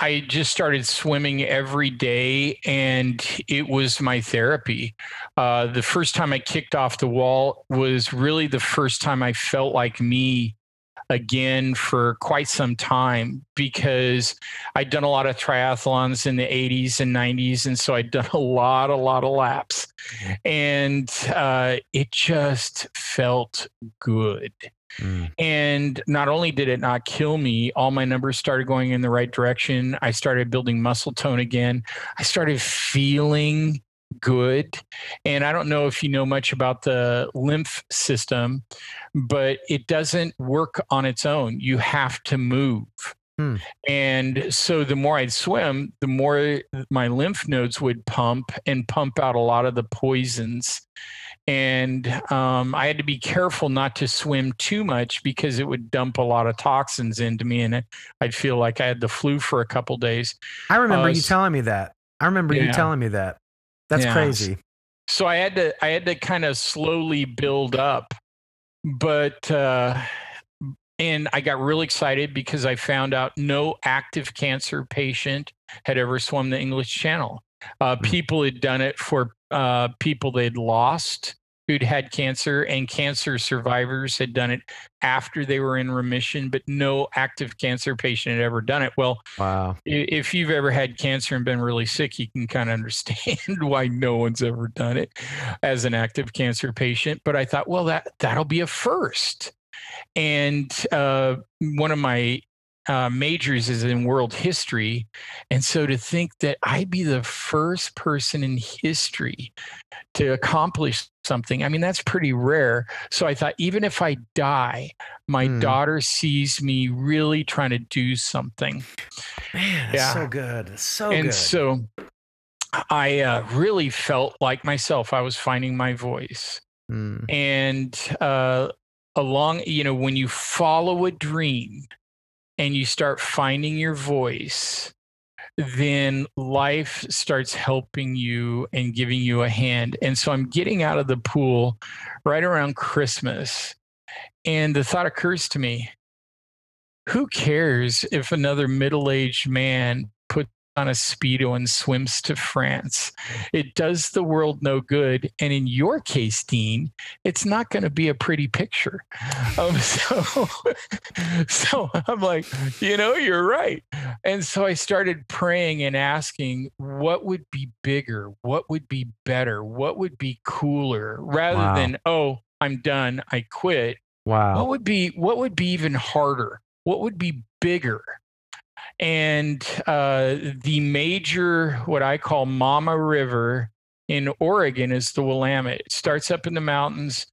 I just started swimming every day and it was my therapy. Uh, the first time I kicked off the wall was really the first time I felt like me again for quite some time because I'd done a lot of triathlons in the 80s and 90s. And so I'd done a lot, a lot of laps. Mm-hmm. And uh, it just felt good. Mm. And not only did it not kill me, all my numbers started going in the right direction. I started building muscle tone again. I started feeling good. And I don't know if you know much about the lymph system, but it doesn't work on its own. You have to move. Hmm. And so the more I'd swim, the more my lymph nodes would pump and pump out a lot of the poisons and um, I had to be careful not to swim too much because it would dump a lot of toxins into me, and I'd feel like I had the flu for a couple days. I remember uh, you telling me that. I remember yeah. you telling me that. That's yeah. crazy. So I had to I had to kind of slowly build up, but uh, and I got really excited because I found out no active cancer patient had ever swum the English Channel. Uh, hmm. people had done it for uh, people they'd lost who'd had cancer and cancer survivors had done it after they were in remission, but no active cancer patient had ever done it. Well, wow. if you've ever had cancer and been really sick, you can kind of understand why no one's ever done it as an active cancer patient. But I thought, well, that that'll be a first. And uh, one of my uh, majors is in world history. And so to think that I'd be the first person in history to accomplish something, I mean, that's pretty rare. So I thought, even if I die, my mm. daughter sees me really trying to do something. Man, yeah. so good. So good. and good. so I uh, really felt like myself. I was finding my voice. Mm. And uh, along, you know, when you follow a dream and you start finding your voice, then life starts helping you and giving you a hand. And so I'm getting out of the pool right around Christmas. And the thought occurs to me who cares if another middle aged man on a Speedo and swims to France. It does the world no good. And in your case, Dean, it's not going to be a pretty picture. Um, so, so I'm like, you know, you're right. And so I started praying and asking, what would be bigger? What would be better? What would be cooler? Rather wow. than, oh, I'm done, I quit. Wow. What would be what would be even harder? What would be bigger? And uh, the major, what I call Mama River in Oregon, is the Willamette. It starts up in the mountains,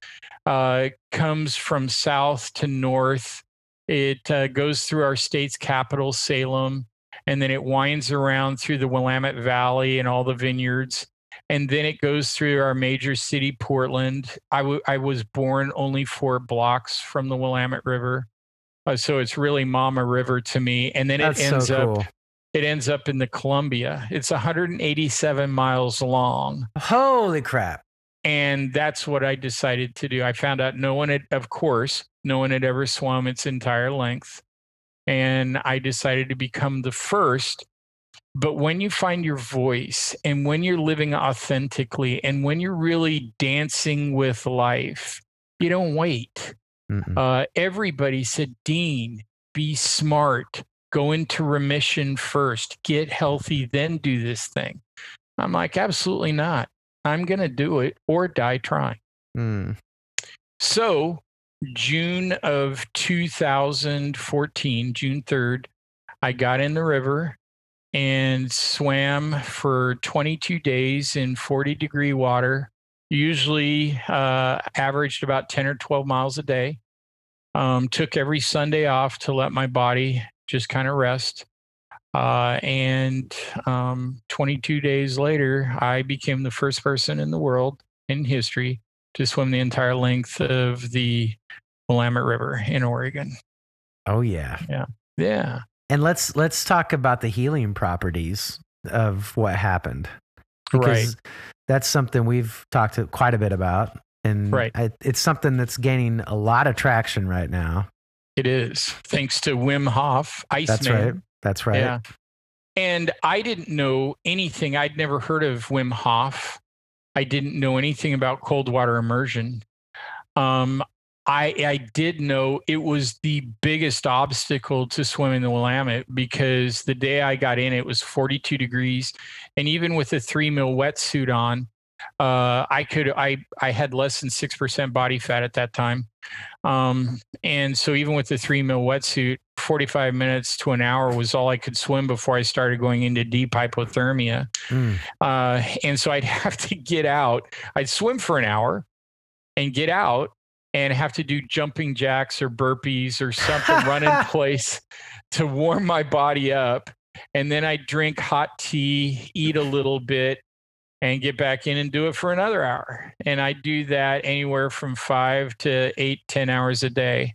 uh, comes from south to north. It uh, goes through our state's capital, Salem, and then it winds around through the Willamette Valley and all the vineyards. And then it goes through our major city, Portland. I, w- I was born only four blocks from the Willamette River. Uh, so it's really Mama River to me. And then That's it ends so cool. up it ends up in the Columbia. It's 187 miles long. Holy crap. And that's what I decided to do. I found out no one had, of course, no one had ever swum its entire length. And I decided to become the first. But when you find your voice and when you're living authentically and when you're really dancing with life, you don't wait. Uh, everybody said, Dean, be smart, go into remission first, get healthy, then do this thing. I'm like, absolutely not. I'm going to do it or die trying. Mm. So, June of 2014, June 3rd, I got in the river and swam for 22 days in 40 degree water usually uh, averaged about 10 or 12 miles a day. Um, took every Sunday off to let my body just kind of rest. Uh, and um, 22 days later, I became the first person in the world in history to swim the entire length of the Willamette River in Oregon. Oh yeah, yeah, yeah. And let's let's talk about the healing properties of what happened because right that's something we've talked quite a bit about. And right. I, it's something that's gaining a lot of traction right now. It is, thanks to Wim Hof, Iceman. That's right. That's right. Yeah. And I didn't know anything. I'd never heard of Wim Hof. I didn't know anything about cold water immersion. Um, I, I did know it was the biggest obstacle to swimming the Willamette because the day I got in, it was 42 degrees. And even with a three mil wetsuit on, uh, I could, I, I had less than 6% body fat at that time. Um, and so even with the three mil wetsuit, 45 minutes to an hour was all I could swim before I started going into deep hypothermia. Mm. Uh, and so I'd have to get out. I'd swim for an hour and get out and have to do jumping jacks or burpees or something, run in place to warm my body up. And then I drink hot tea, eat a little bit, and get back in and do it for another hour. And I do that anywhere from five to eight, ten hours a day.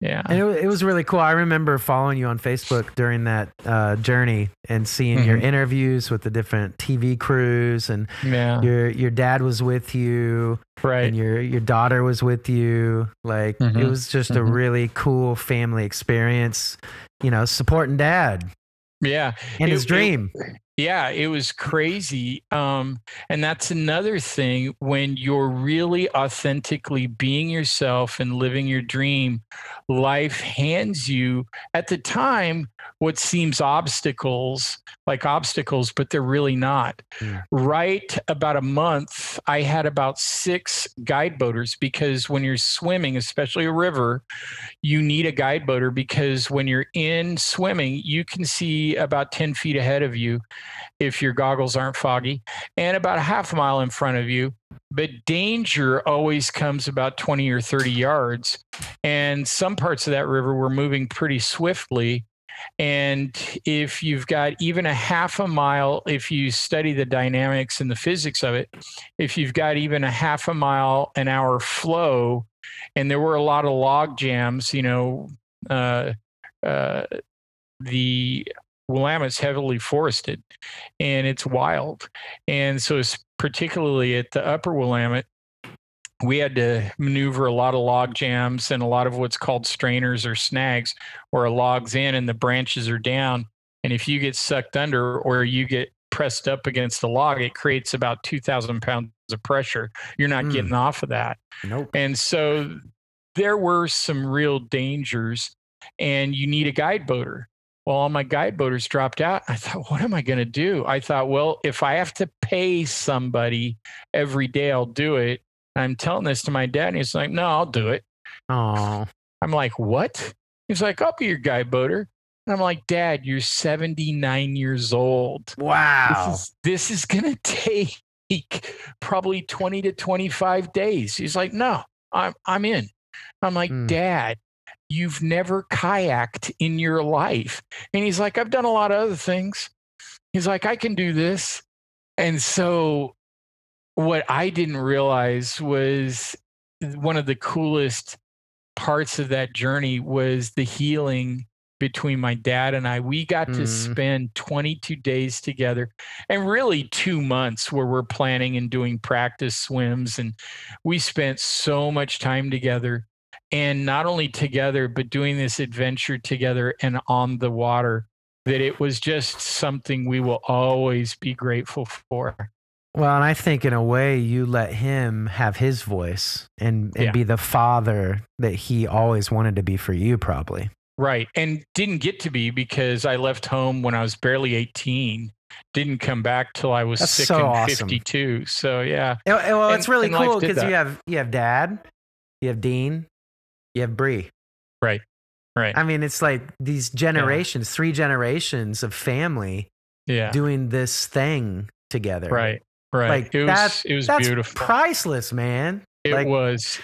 Yeah. And it, it, was really cool. I remember following you on Facebook during that uh, journey and seeing mm-hmm. your interviews with the different TV crews and yeah. your your dad was with you. Right. And your your daughter was with you. Like mm-hmm. it was just mm-hmm. a really cool family experience, you know, supporting dad. Yeah. And it, his dream. It, yeah, it was crazy. Um, and that's another thing when you're really authentically being yourself and living your dream, life hands you at the time what seems obstacles like obstacles, but they're really not. Mm. Right about a month, I had about six guide boaters because when you're swimming, especially a river, you need a guide boater because when you're in swimming, you can see about 10 feet ahead of you if your goggles aren't foggy, and about a half mile in front of you. But danger always comes about 20 or 30 yards. And some parts of that river were moving pretty swiftly. And if you've got even a half a mile, if you study the dynamics and the physics of it, if you've got even a half a mile an hour flow, and there were a lot of log jams, you know, uh, uh, the Willamette's heavily forested and it's wild. And so, it's particularly at the upper Willamette, we had to maneuver a lot of log jams and a lot of what's called strainers or snags, where a log's in and the branches are down. And if you get sucked under or you get pressed up against the log, it creates about 2,000 pounds of pressure. You're not mm. getting off of that. Nope. And so there were some real dangers, and you need a guide boater. Well, all my guide boaters dropped out. I thought, what am I going to do? I thought, well, if I have to pay somebody every day, I'll do it. I'm telling this to my dad, and he's like, no, I'll do it. Oh. I'm like, what? He's like, I'll be your guide boater. And I'm like, Dad, you're 79 years old. Wow. This is, this is going to take probably 20 to 25 days. He's like, no, I'm, I'm in. I'm like, mm. Dad, you've never kayaked in your life. And he's like, I've done a lot of other things. He's like, I can do this. And so, what I didn't realize was one of the coolest parts of that journey was the healing between my dad and I. We got mm. to spend 22 days together and really two months where we're planning and doing practice swims. And we spent so much time together and not only together but doing this adventure together and on the water that it was just something we will always be grateful for well and i think in a way you let him have his voice and, and yeah. be the father that he always wanted to be for you probably right and didn't get to be because i left home when i was barely 18 didn't come back till i was That's sick so and awesome. 52 so yeah eh, eh, well it's really cool because you have you have dad you have dean you have Bree. Right. Right. I mean, it's like these generations, yeah. three generations of family yeah. doing this thing together. Right. Right. Like it was, that's, it was that's beautiful. Priceless, man. It like, was.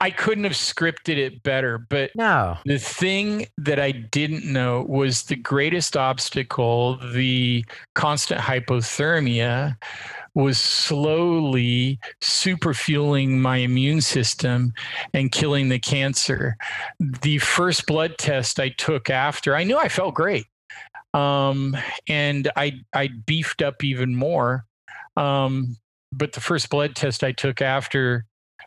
I couldn't have scripted it better, but no. The thing that I didn't know was the greatest obstacle, the constant hypothermia, was slowly superfueling my immune system and killing the cancer. The first blood test I took after, I knew I felt great. Um, and I I beefed up even more. Um, but the first blood test I took after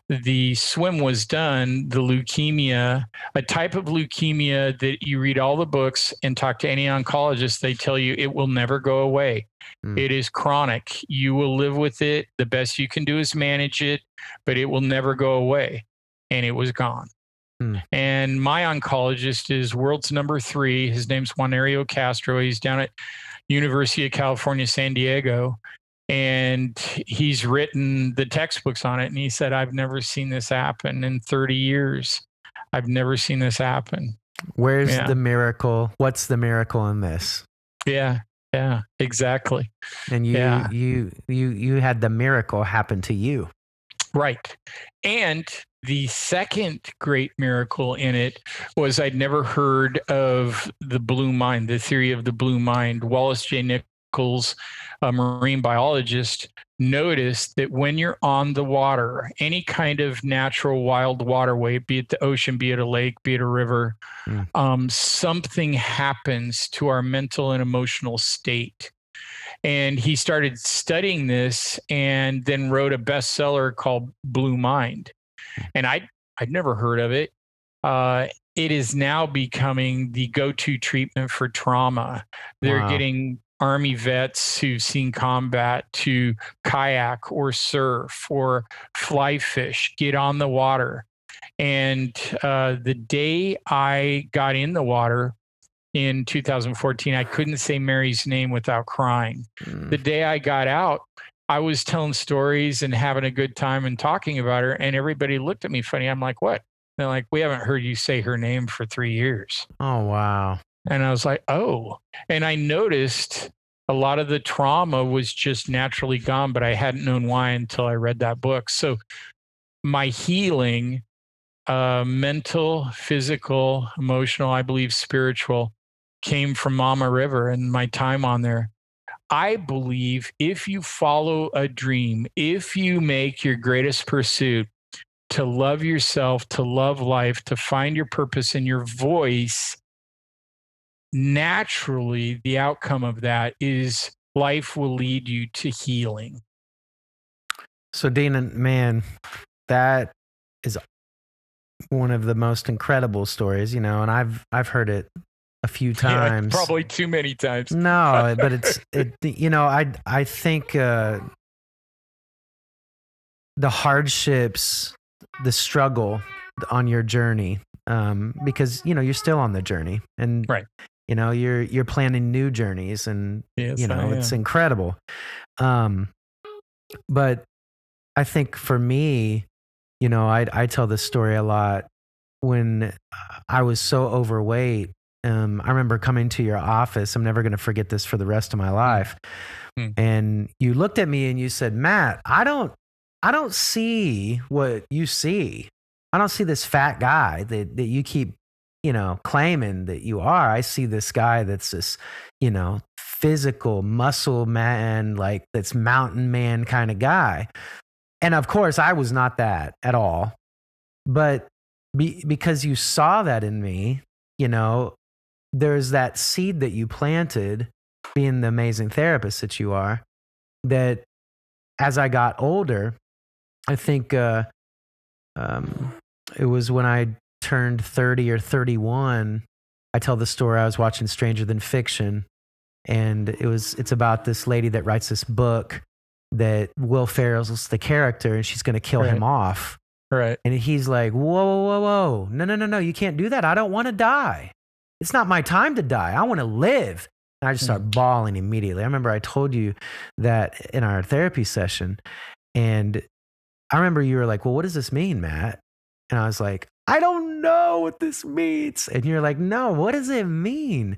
the swim was done, the leukemia, a type of leukemia that you read all the books and talk to any oncologist, they tell you it will never go away. Mm. It is chronic. You will live with it. The best you can do is manage it, but it will never go away. And it was gone. Mm. And my oncologist is world's number three. His name's Januario Castro. He's down at University of California, San Diego and he's written the textbooks on it and he said i've never seen this happen in 30 years i've never seen this happen where's yeah. the miracle what's the miracle in this yeah yeah exactly and you yeah. you you you had the miracle happen to you right and the second great miracle in it was I'd never heard of the blue mind, the theory of the blue mind. Wallace J. Nichols a marine biologist, noticed that when you're on the water, any kind of natural wild waterway, be it the ocean, be it a lake, be it a river, mm. um, something happens to our mental and emotional state. And he started studying this and then wrote a bestseller called Blue Mind. Hmm. And I I'd never heard of it. Uh, it is now becoming the go-to treatment for trauma. They're wow. getting army vets who've seen combat to kayak or surf or fly fish, get on the water. And uh, the day I got in the water in 2014, I couldn't say Mary's name without crying. Mm. The day I got out, I was telling stories and having a good time and talking about her, and everybody looked at me funny. I'm like, what? They're like, we haven't heard you say her name for three years. Oh, wow. And I was like, oh. And I noticed a lot of the trauma was just naturally gone, but I hadn't known why until I read that book. So my healing, uh, mental, physical, emotional, I believe spiritual, came from Mama River and my time on there. I believe if you follow a dream, if you make your greatest pursuit to love yourself, to love life, to find your purpose in your voice, naturally the outcome of that is life will lead you to healing. So, Dana, man, that is one of the most incredible stories, you know, and I've I've heard it a few times. Yeah, probably too many times. No, but it's it you know, I I think uh the hardships, the struggle on your journey um because you know, you're still on the journey and right you know you're you're planning new journeys and yes, you know it's incredible. Um but i think for me you know i i tell this story a lot when i was so overweight um i remember coming to your office i'm never going to forget this for the rest of my life hmm. and you looked at me and you said matt i don't i don't see what you see. I don't see this fat guy that, that you keep you know, claiming that you are. I see this guy that's this, you know, physical muscle man, like that's mountain man kind of guy. And of course, I was not that at all. But be, because you saw that in me, you know, there's that seed that you planted, being the amazing therapist that you are, that as I got older, I think uh, um, it was when I turned 30 or 31, I tell the story I was watching Stranger Than Fiction and it was it's about this lady that writes this book that Will Ferrell's the character and she's going to kill right. him off. Right. And he's like, "Whoa, whoa, whoa, whoa. No, no, no, no. You can't do that. I don't want to die. It's not my time to die. I want to live." And I just start mm. bawling immediately. I remember I told you that in our therapy session and I remember you were like, "Well, what does this mean, Matt?" And I was like, I don't know what this means. And you're like, no, what does it mean?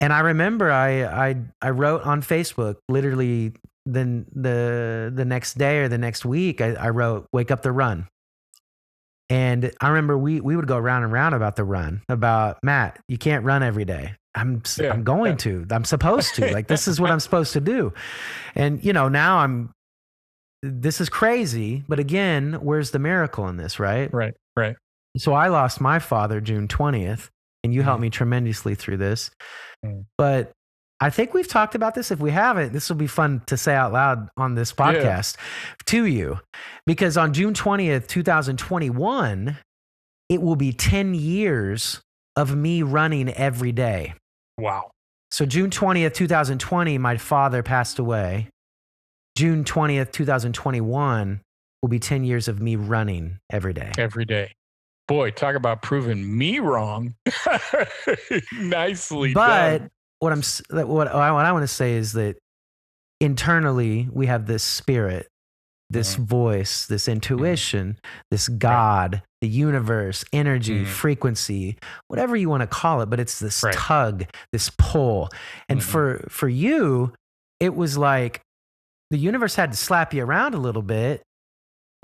And I remember I I I wrote on Facebook literally then the the next day or the next week I, I wrote wake up the run. And I remember we we would go round and round about the run about Matt, you can't run every day. I'm yeah, I'm going yeah. to. I'm supposed to. Like this is what I'm supposed to do. And you know, now I'm this is crazy, but again, where's the miracle in this, right? Right. Right. So I lost my father June 20th, and you mm. helped me tremendously through this. Mm. But I think we've talked about this. If we haven't, this will be fun to say out loud on this podcast yeah. to you. Because on June 20th, 2021, it will be 10 years of me running every day. Wow. So June 20th, 2020, my father passed away. June 20th, 2021 will be 10 years of me running every day. Every day. Boy, talk about proving me wrong. Nicely but done. what I'm what I, what I want to say is that internally we have this spirit, this mm-hmm. voice, this intuition, mm-hmm. this God, right. the universe, energy, mm-hmm. frequency, whatever you want to call it, but it's this right. tug, this pull. And mm-hmm. for for you, it was like the universe had to slap you around a little bit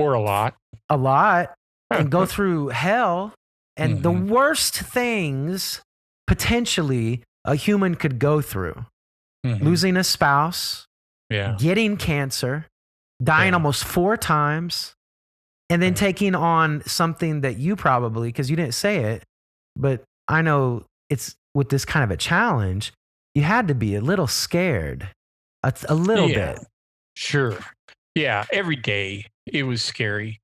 or a lot. A lot. and go through hell and mm-hmm. the worst things potentially a human could go through mm-hmm. losing a spouse, yeah. getting cancer, dying yeah. almost four times, and then taking on something that you probably, because you didn't say it, but I know it's with this kind of a challenge, you had to be a little scared, a, a little yeah. bit. Sure. Yeah. Every day it was scary.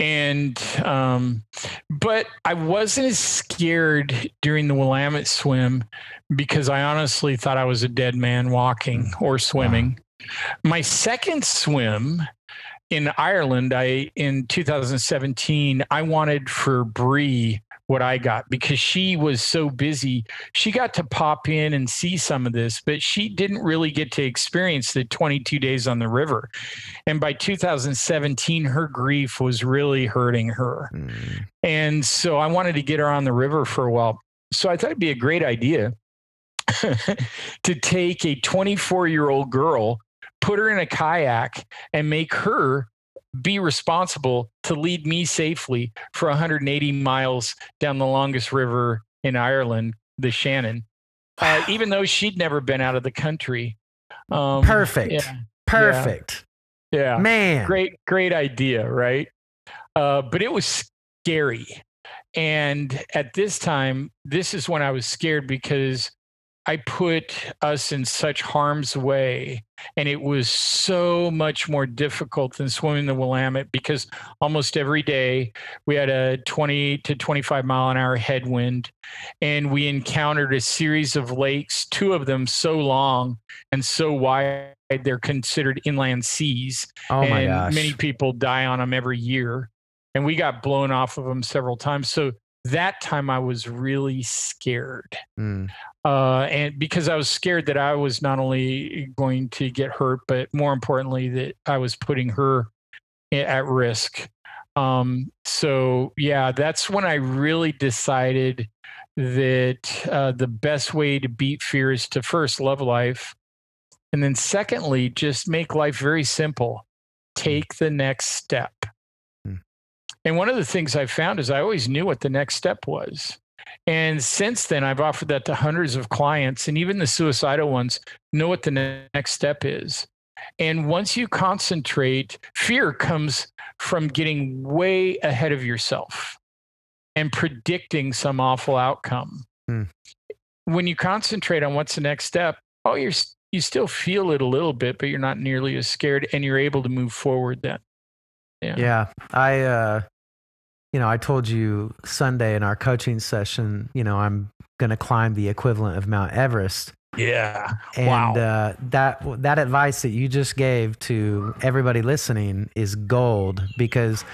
And, um, but I wasn't as scared during the Willamette swim because I honestly thought I was a dead man walking or swimming. Wow. My second swim, in Ireland, I in 2017, I wanted for Bree what I got because she was so busy. She got to pop in and see some of this, but she didn't really get to experience the 22 days on the river. And by 2017, her grief was really hurting her. Mm. And so I wanted to get her on the river for a while. So I thought it'd be a great idea to take a 24 year old girl put her in a kayak and make her be responsible to lead me safely for 180 miles down the longest river in Ireland, the Shannon, uh, even though she'd never been out of the country. Um, Perfect. Yeah, Perfect. Yeah. Man. Great, great idea, right? Uh, but it was scary. And at this time, this is when I was scared because I put us in such harm's way. And it was so much more difficult than swimming the Willamette because almost every day we had a 20 to 25 mile an hour headwind. And we encountered a series of lakes, two of them so long and so wide, they're considered inland seas. Oh my and gosh. Many people die on them every year. And we got blown off of them several times. So that time I was really scared. Mm. Uh, and because I was scared that I was not only going to get hurt, but more importantly, that I was putting her at risk. Um, so, yeah, that's when I really decided that uh, the best way to beat fear is to first love life. And then, secondly, just make life very simple. Take the next step. And one of the things I found is I always knew what the next step was. And since then, I've offered that to hundreds of clients, and even the suicidal ones know what the next step is. And once you concentrate, fear comes from getting way ahead of yourself and predicting some awful outcome. Hmm. When you concentrate on what's the next step, oh, you're you still feel it a little bit, but you're not nearly as scared, and you're able to move forward. Then, yeah, yeah. I uh, you know, I told you Sunday in our coaching session, you know, I'm going to climb the equivalent of Mount Everest. Yeah. And wow. uh, that that advice that you just gave to everybody listening is gold because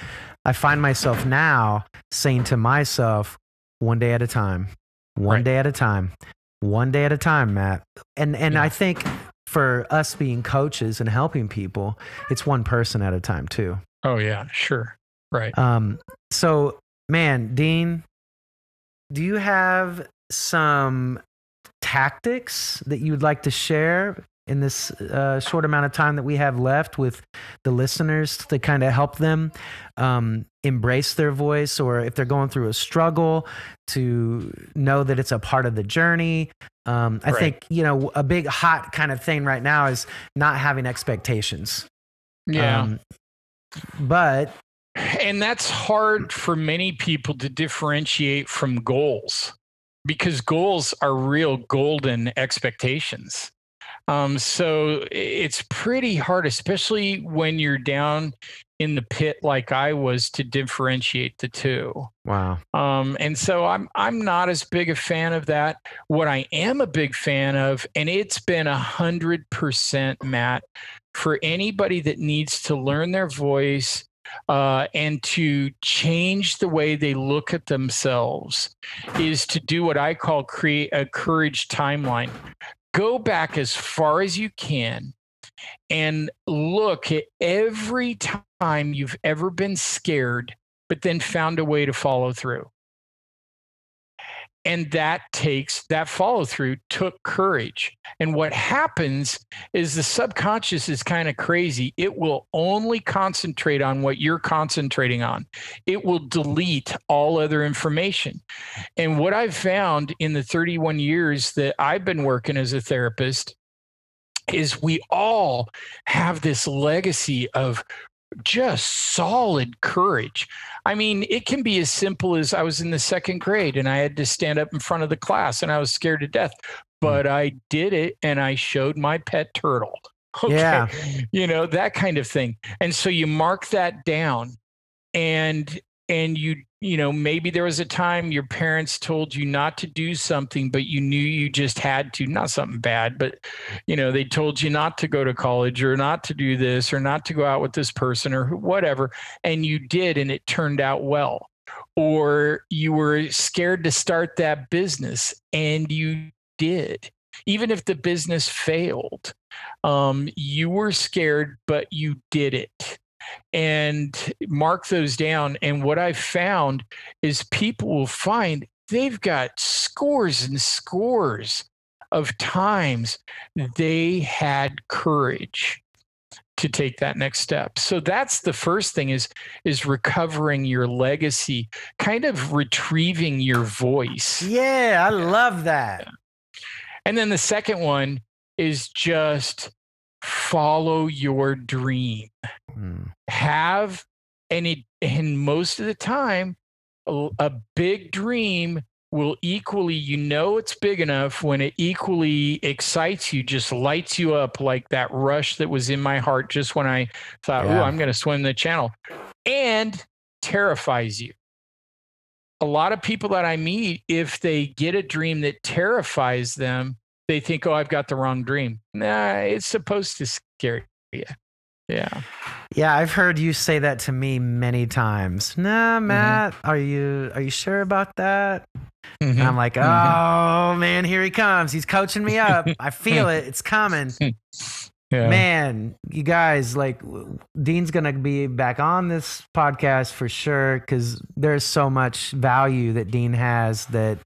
I find myself now saying to myself, one day at a time, one right. day at a time, one day at a time, Matt. And and yeah. I think for us being coaches and helping people, it's one person at a time too. Oh yeah, sure. Right. Um, so, man, Dean, do you have some tactics that you would like to share in this uh, short amount of time that we have left with the listeners to kind of help them um, embrace their voice or if they're going through a struggle to know that it's a part of the journey? Um, i right. think you know a big hot kind of thing right now is not having expectations. Yeah. Um, but and that's hard for many people to differentiate from goals because goals are real golden expectations. Um, so it's pretty hard, especially when you're down in the pit like I was, to differentiate the two. Wow. Um, and so I'm I'm not as big a fan of that. What I am a big fan of, and it's been a hundred percent, Matt, for anybody that needs to learn their voice uh, and to change the way they look at themselves is to do what I call create a courage timeline. Go back as far as you can and look at every time you've ever been scared, but then found a way to follow through and that takes that follow through took courage. And what happens is the subconscious is kind of crazy. It will only concentrate on what you're concentrating on. It will delete all other information. And what i've found in the 31 years that i've been working as a therapist is we all have this legacy of just solid courage. I mean, it can be as simple as I was in the second grade and I had to stand up in front of the class and I was scared to death, but mm. I did it and I showed my pet turtle. Okay. Yeah. You know, that kind of thing. And so you mark that down and and you you know maybe there was a time your parents told you not to do something but you knew you just had to not something bad but you know they told you not to go to college or not to do this or not to go out with this person or whatever and you did and it turned out well. Or you were scared to start that business and you did. Even if the business failed um, you were scared but you did it and mark those down. And what I've found is people will find they've got scores and scores of times they had courage to take that next step. So that's the first thing is is recovering your legacy, kind of retrieving your voice. Yeah, I love that. And then the second one is just follow your dream. Mm. Have and it and most of the time a, a big dream will equally you know it's big enough when it equally excites you just lights you up like that rush that was in my heart just when i thought yeah. oh i'm going to swim the channel and terrifies you a lot of people that i meet if they get a dream that terrifies them they think, oh, I've got the wrong dream. Nah, it's supposed to scare you. Yeah. Yeah, I've heard you say that to me many times. Nah, mm-hmm. Matt, mm-hmm. are you are you sure about that? Mm-hmm. I'm like, mm-hmm. oh mm-hmm. man, here he comes. He's coaching me up. I feel it. It's coming. Yeah. Man, you guys, like Dean's gonna be back on this podcast for sure because there's so much value that Dean has that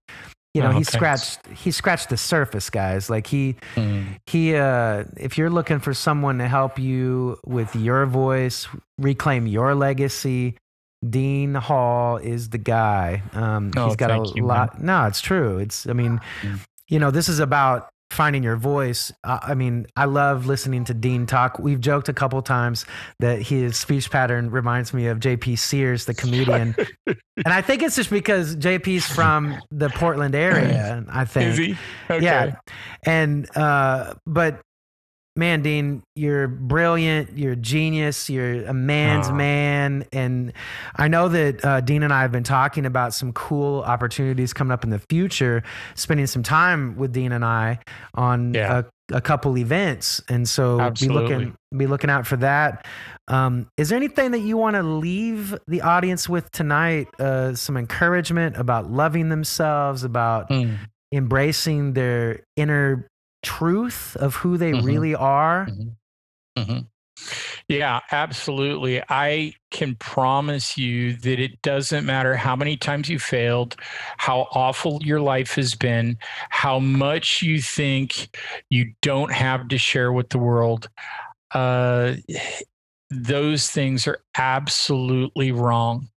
you know, oh, he thanks. scratched he scratched the surface, guys. Like he mm. he uh if you're looking for someone to help you with your voice, reclaim your legacy, Dean Hall is the guy. Um oh, he's got a you, lot man. No, it's true. It's I mean, mm. you know, this is about finding your voice. I mean, I love listening to Dean talk. We've joked a couple times that his speech pattern reminds me of JP Sears, the comedian. and I think it's just because JP's from the Portland area, I think. Is he? Okay. Yeah. And uh but man, Dean, you're brilliant. You're a genius. You're a man's man. And I know that uh, Dean and I have been talking about some cool opportunities coming up in the future, spending some time with Dean and I on yeah. a, a, couple events. And so Absolutely. be looking, be looking out for that. Um, is there anything that you want to leave the audience with tonight? Uh, some encouragement about loving themselves, about mm. embracing their inner truth of who they mm-hmm. really are? Mm-hmm. Mm-hmm. Yeah, absolutely. I can promise you that it doesn't matter how many times you failed, how awful your life has been, how much you think you don't have to share with the world. Uh, those things are absolutely wrong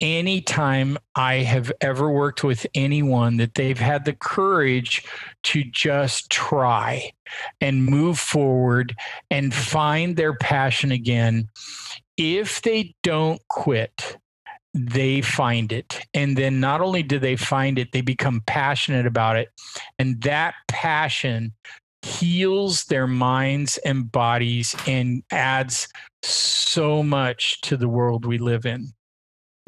anytime I have ever worked with anyone that they've had the courage to just try and move forward and find their passion again, if they don't quit, they find it. And then not only do they find it, they become passionate about it. And that passion heals their minds and bodies and adds so much to the world we live in.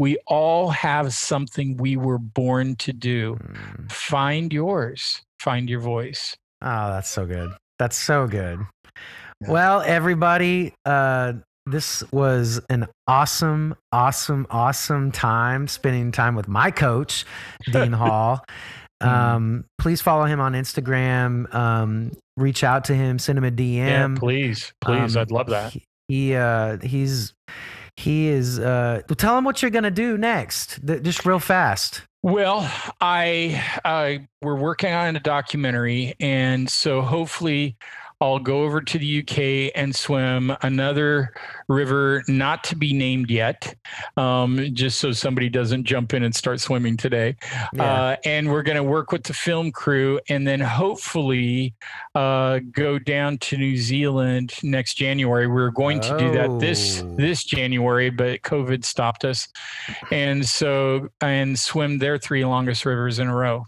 We all have something we were born to do. Mm. Find yours, find your voice. Oh, that's so good. That's so good. Yeah. Well, everybody, uh, this was an awesome, awesome, awesome time spending time with my coach, Dean Hall. Mm. Um, please follow him on Instagram. Um, reach out to him, send him a DM. Yeah, please, please. Um, I'd love that. He, he uh, he's he is uh tell him what you're gonna do next just real fast. Well i uh we're working on a documentary and so hopefully I'll go over to the UK and swim another river not to be named yet, um, just so somebody doesn't jump in and start swimming today. Yeah. Uh, and we're going to work with the film crew and then hopefully uh, go down to New Zealand next January. We are going to oh. do that this oh. this January, but COVID stopped us, and so and swim their three longest rivers in a row,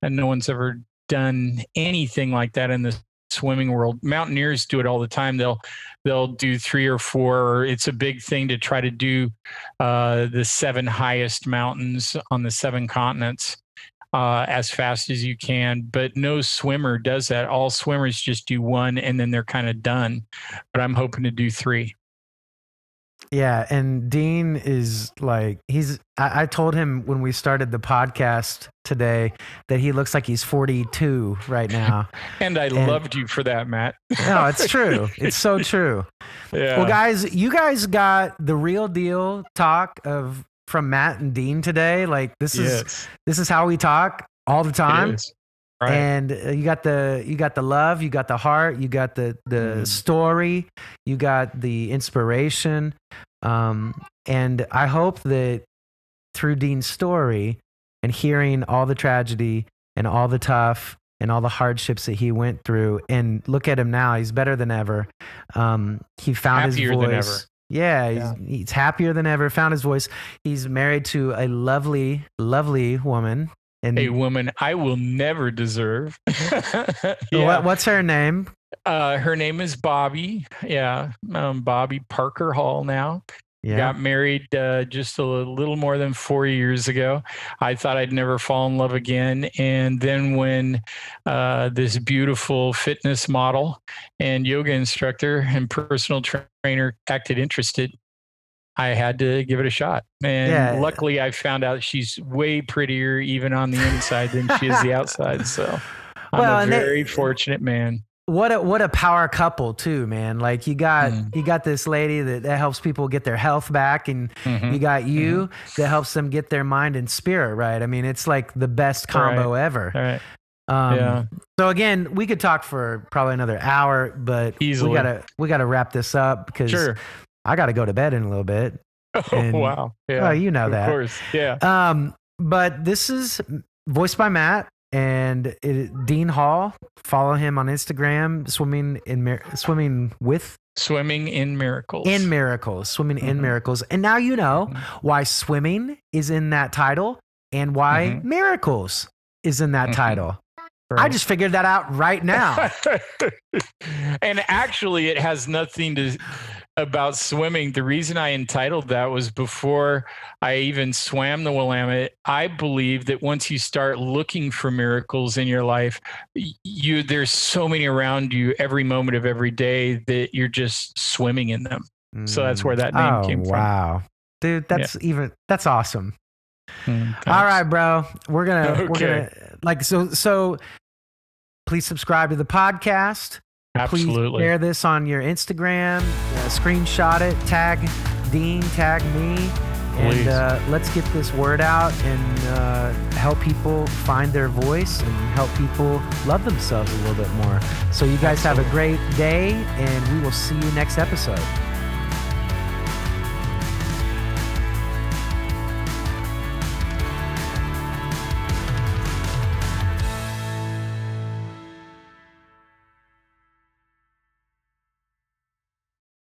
and no one's ever done anything like that in the swimming world. Mountaineers do it all the time. They'll they'll do three or four. It's a big thing to try to do uh, the seven highest mountains on the seven continents uh, as fast as you can. But no swimmer does that. All swimmers just do one and then they're kind of done. But I'm hoping to do three. Yeah, and Dean is like he's. I, I, told him when we started the podcast today that he looks like he's 42 right now. and I and, loved you for that, Matt. no, it's true. It's so true. Yeah. Well, guys, you guys got the real deal talk of from Matt and Dean today. Like this is yes. this is how we talk all the time. Right. And uh, you got the you got the love, you got the heart, you got the the mm. story, you got the inspiration, um, and I hope that through Dean's story and hearing all the tragedy and all the tough and all the hardships that he went through, and look at him now, he's better than ever. Um, he found happier his voice. Yeah, he's, yeah. he's happier than ever. Found his voice. He's married to a lovely, lovely woman and a woman I will never deserve. yeah. what, what's her name? Uh, her name is Bobby. Yeah, um, Bobby Parker Hall now. Yeah. Got married uh, just a little more than four years ago. I thought I'd never fall in love again. And then, when uh, this beautiful fitness model and yoga instructor and personal trainer acted interested, I had to give it a shot. And yeah. luckily, I found out she's way prettier even on the inside than she is the outside. So I'm well, a very they, fortunate man. What a what a power couple too, man. Like you got mm. you got this lady that, that helps people get their health back, and mm-hmm. you got you mm-hmm. that helps them get their mind and spirit right. I mean, it's like the best combo right. ever. Right. Um, yeah. So again, we could talk for probably another hour, but Easily. we gotta we gotta wrap this up because sure. I got to go to bed in a little bit. Oh and, wow! Yeah, well, you know of that. Of course, yeah. Um, but this is voiced by Matt and it, Dean Hall. Follow him on Instagram. Swimming in swimming with swimming in miracles. In miracles, swimming mm-hmm. in miracles. And now you know mm-hmm. why swimming is in that title and why mm-hmm. miracles is in that mm-hmm. title. Right. I just figured that out right now. and actually, it has nothing to about swimming, the reason I entitled that was before I even swam the Willamette. I believe that once you start looking for miracles in your life, you there's so many around you every moment of every day that you're just swimming in them. Mm. So that's where that name oh, came from. Wow. Dude, that's yeah. even that's awesome. Mm, All right, bro. We're gonna okay. we're gonna like so so please subscribe to the podcast. Absolutely. Please share this on your Instagram, uh, screenshot it, tag Dean, tag me, and uh, let's get this word out and uh, help people find their voice and help people love themselves a little bit more. So, you guys Absolutely. have a great day, and we will see you next episode.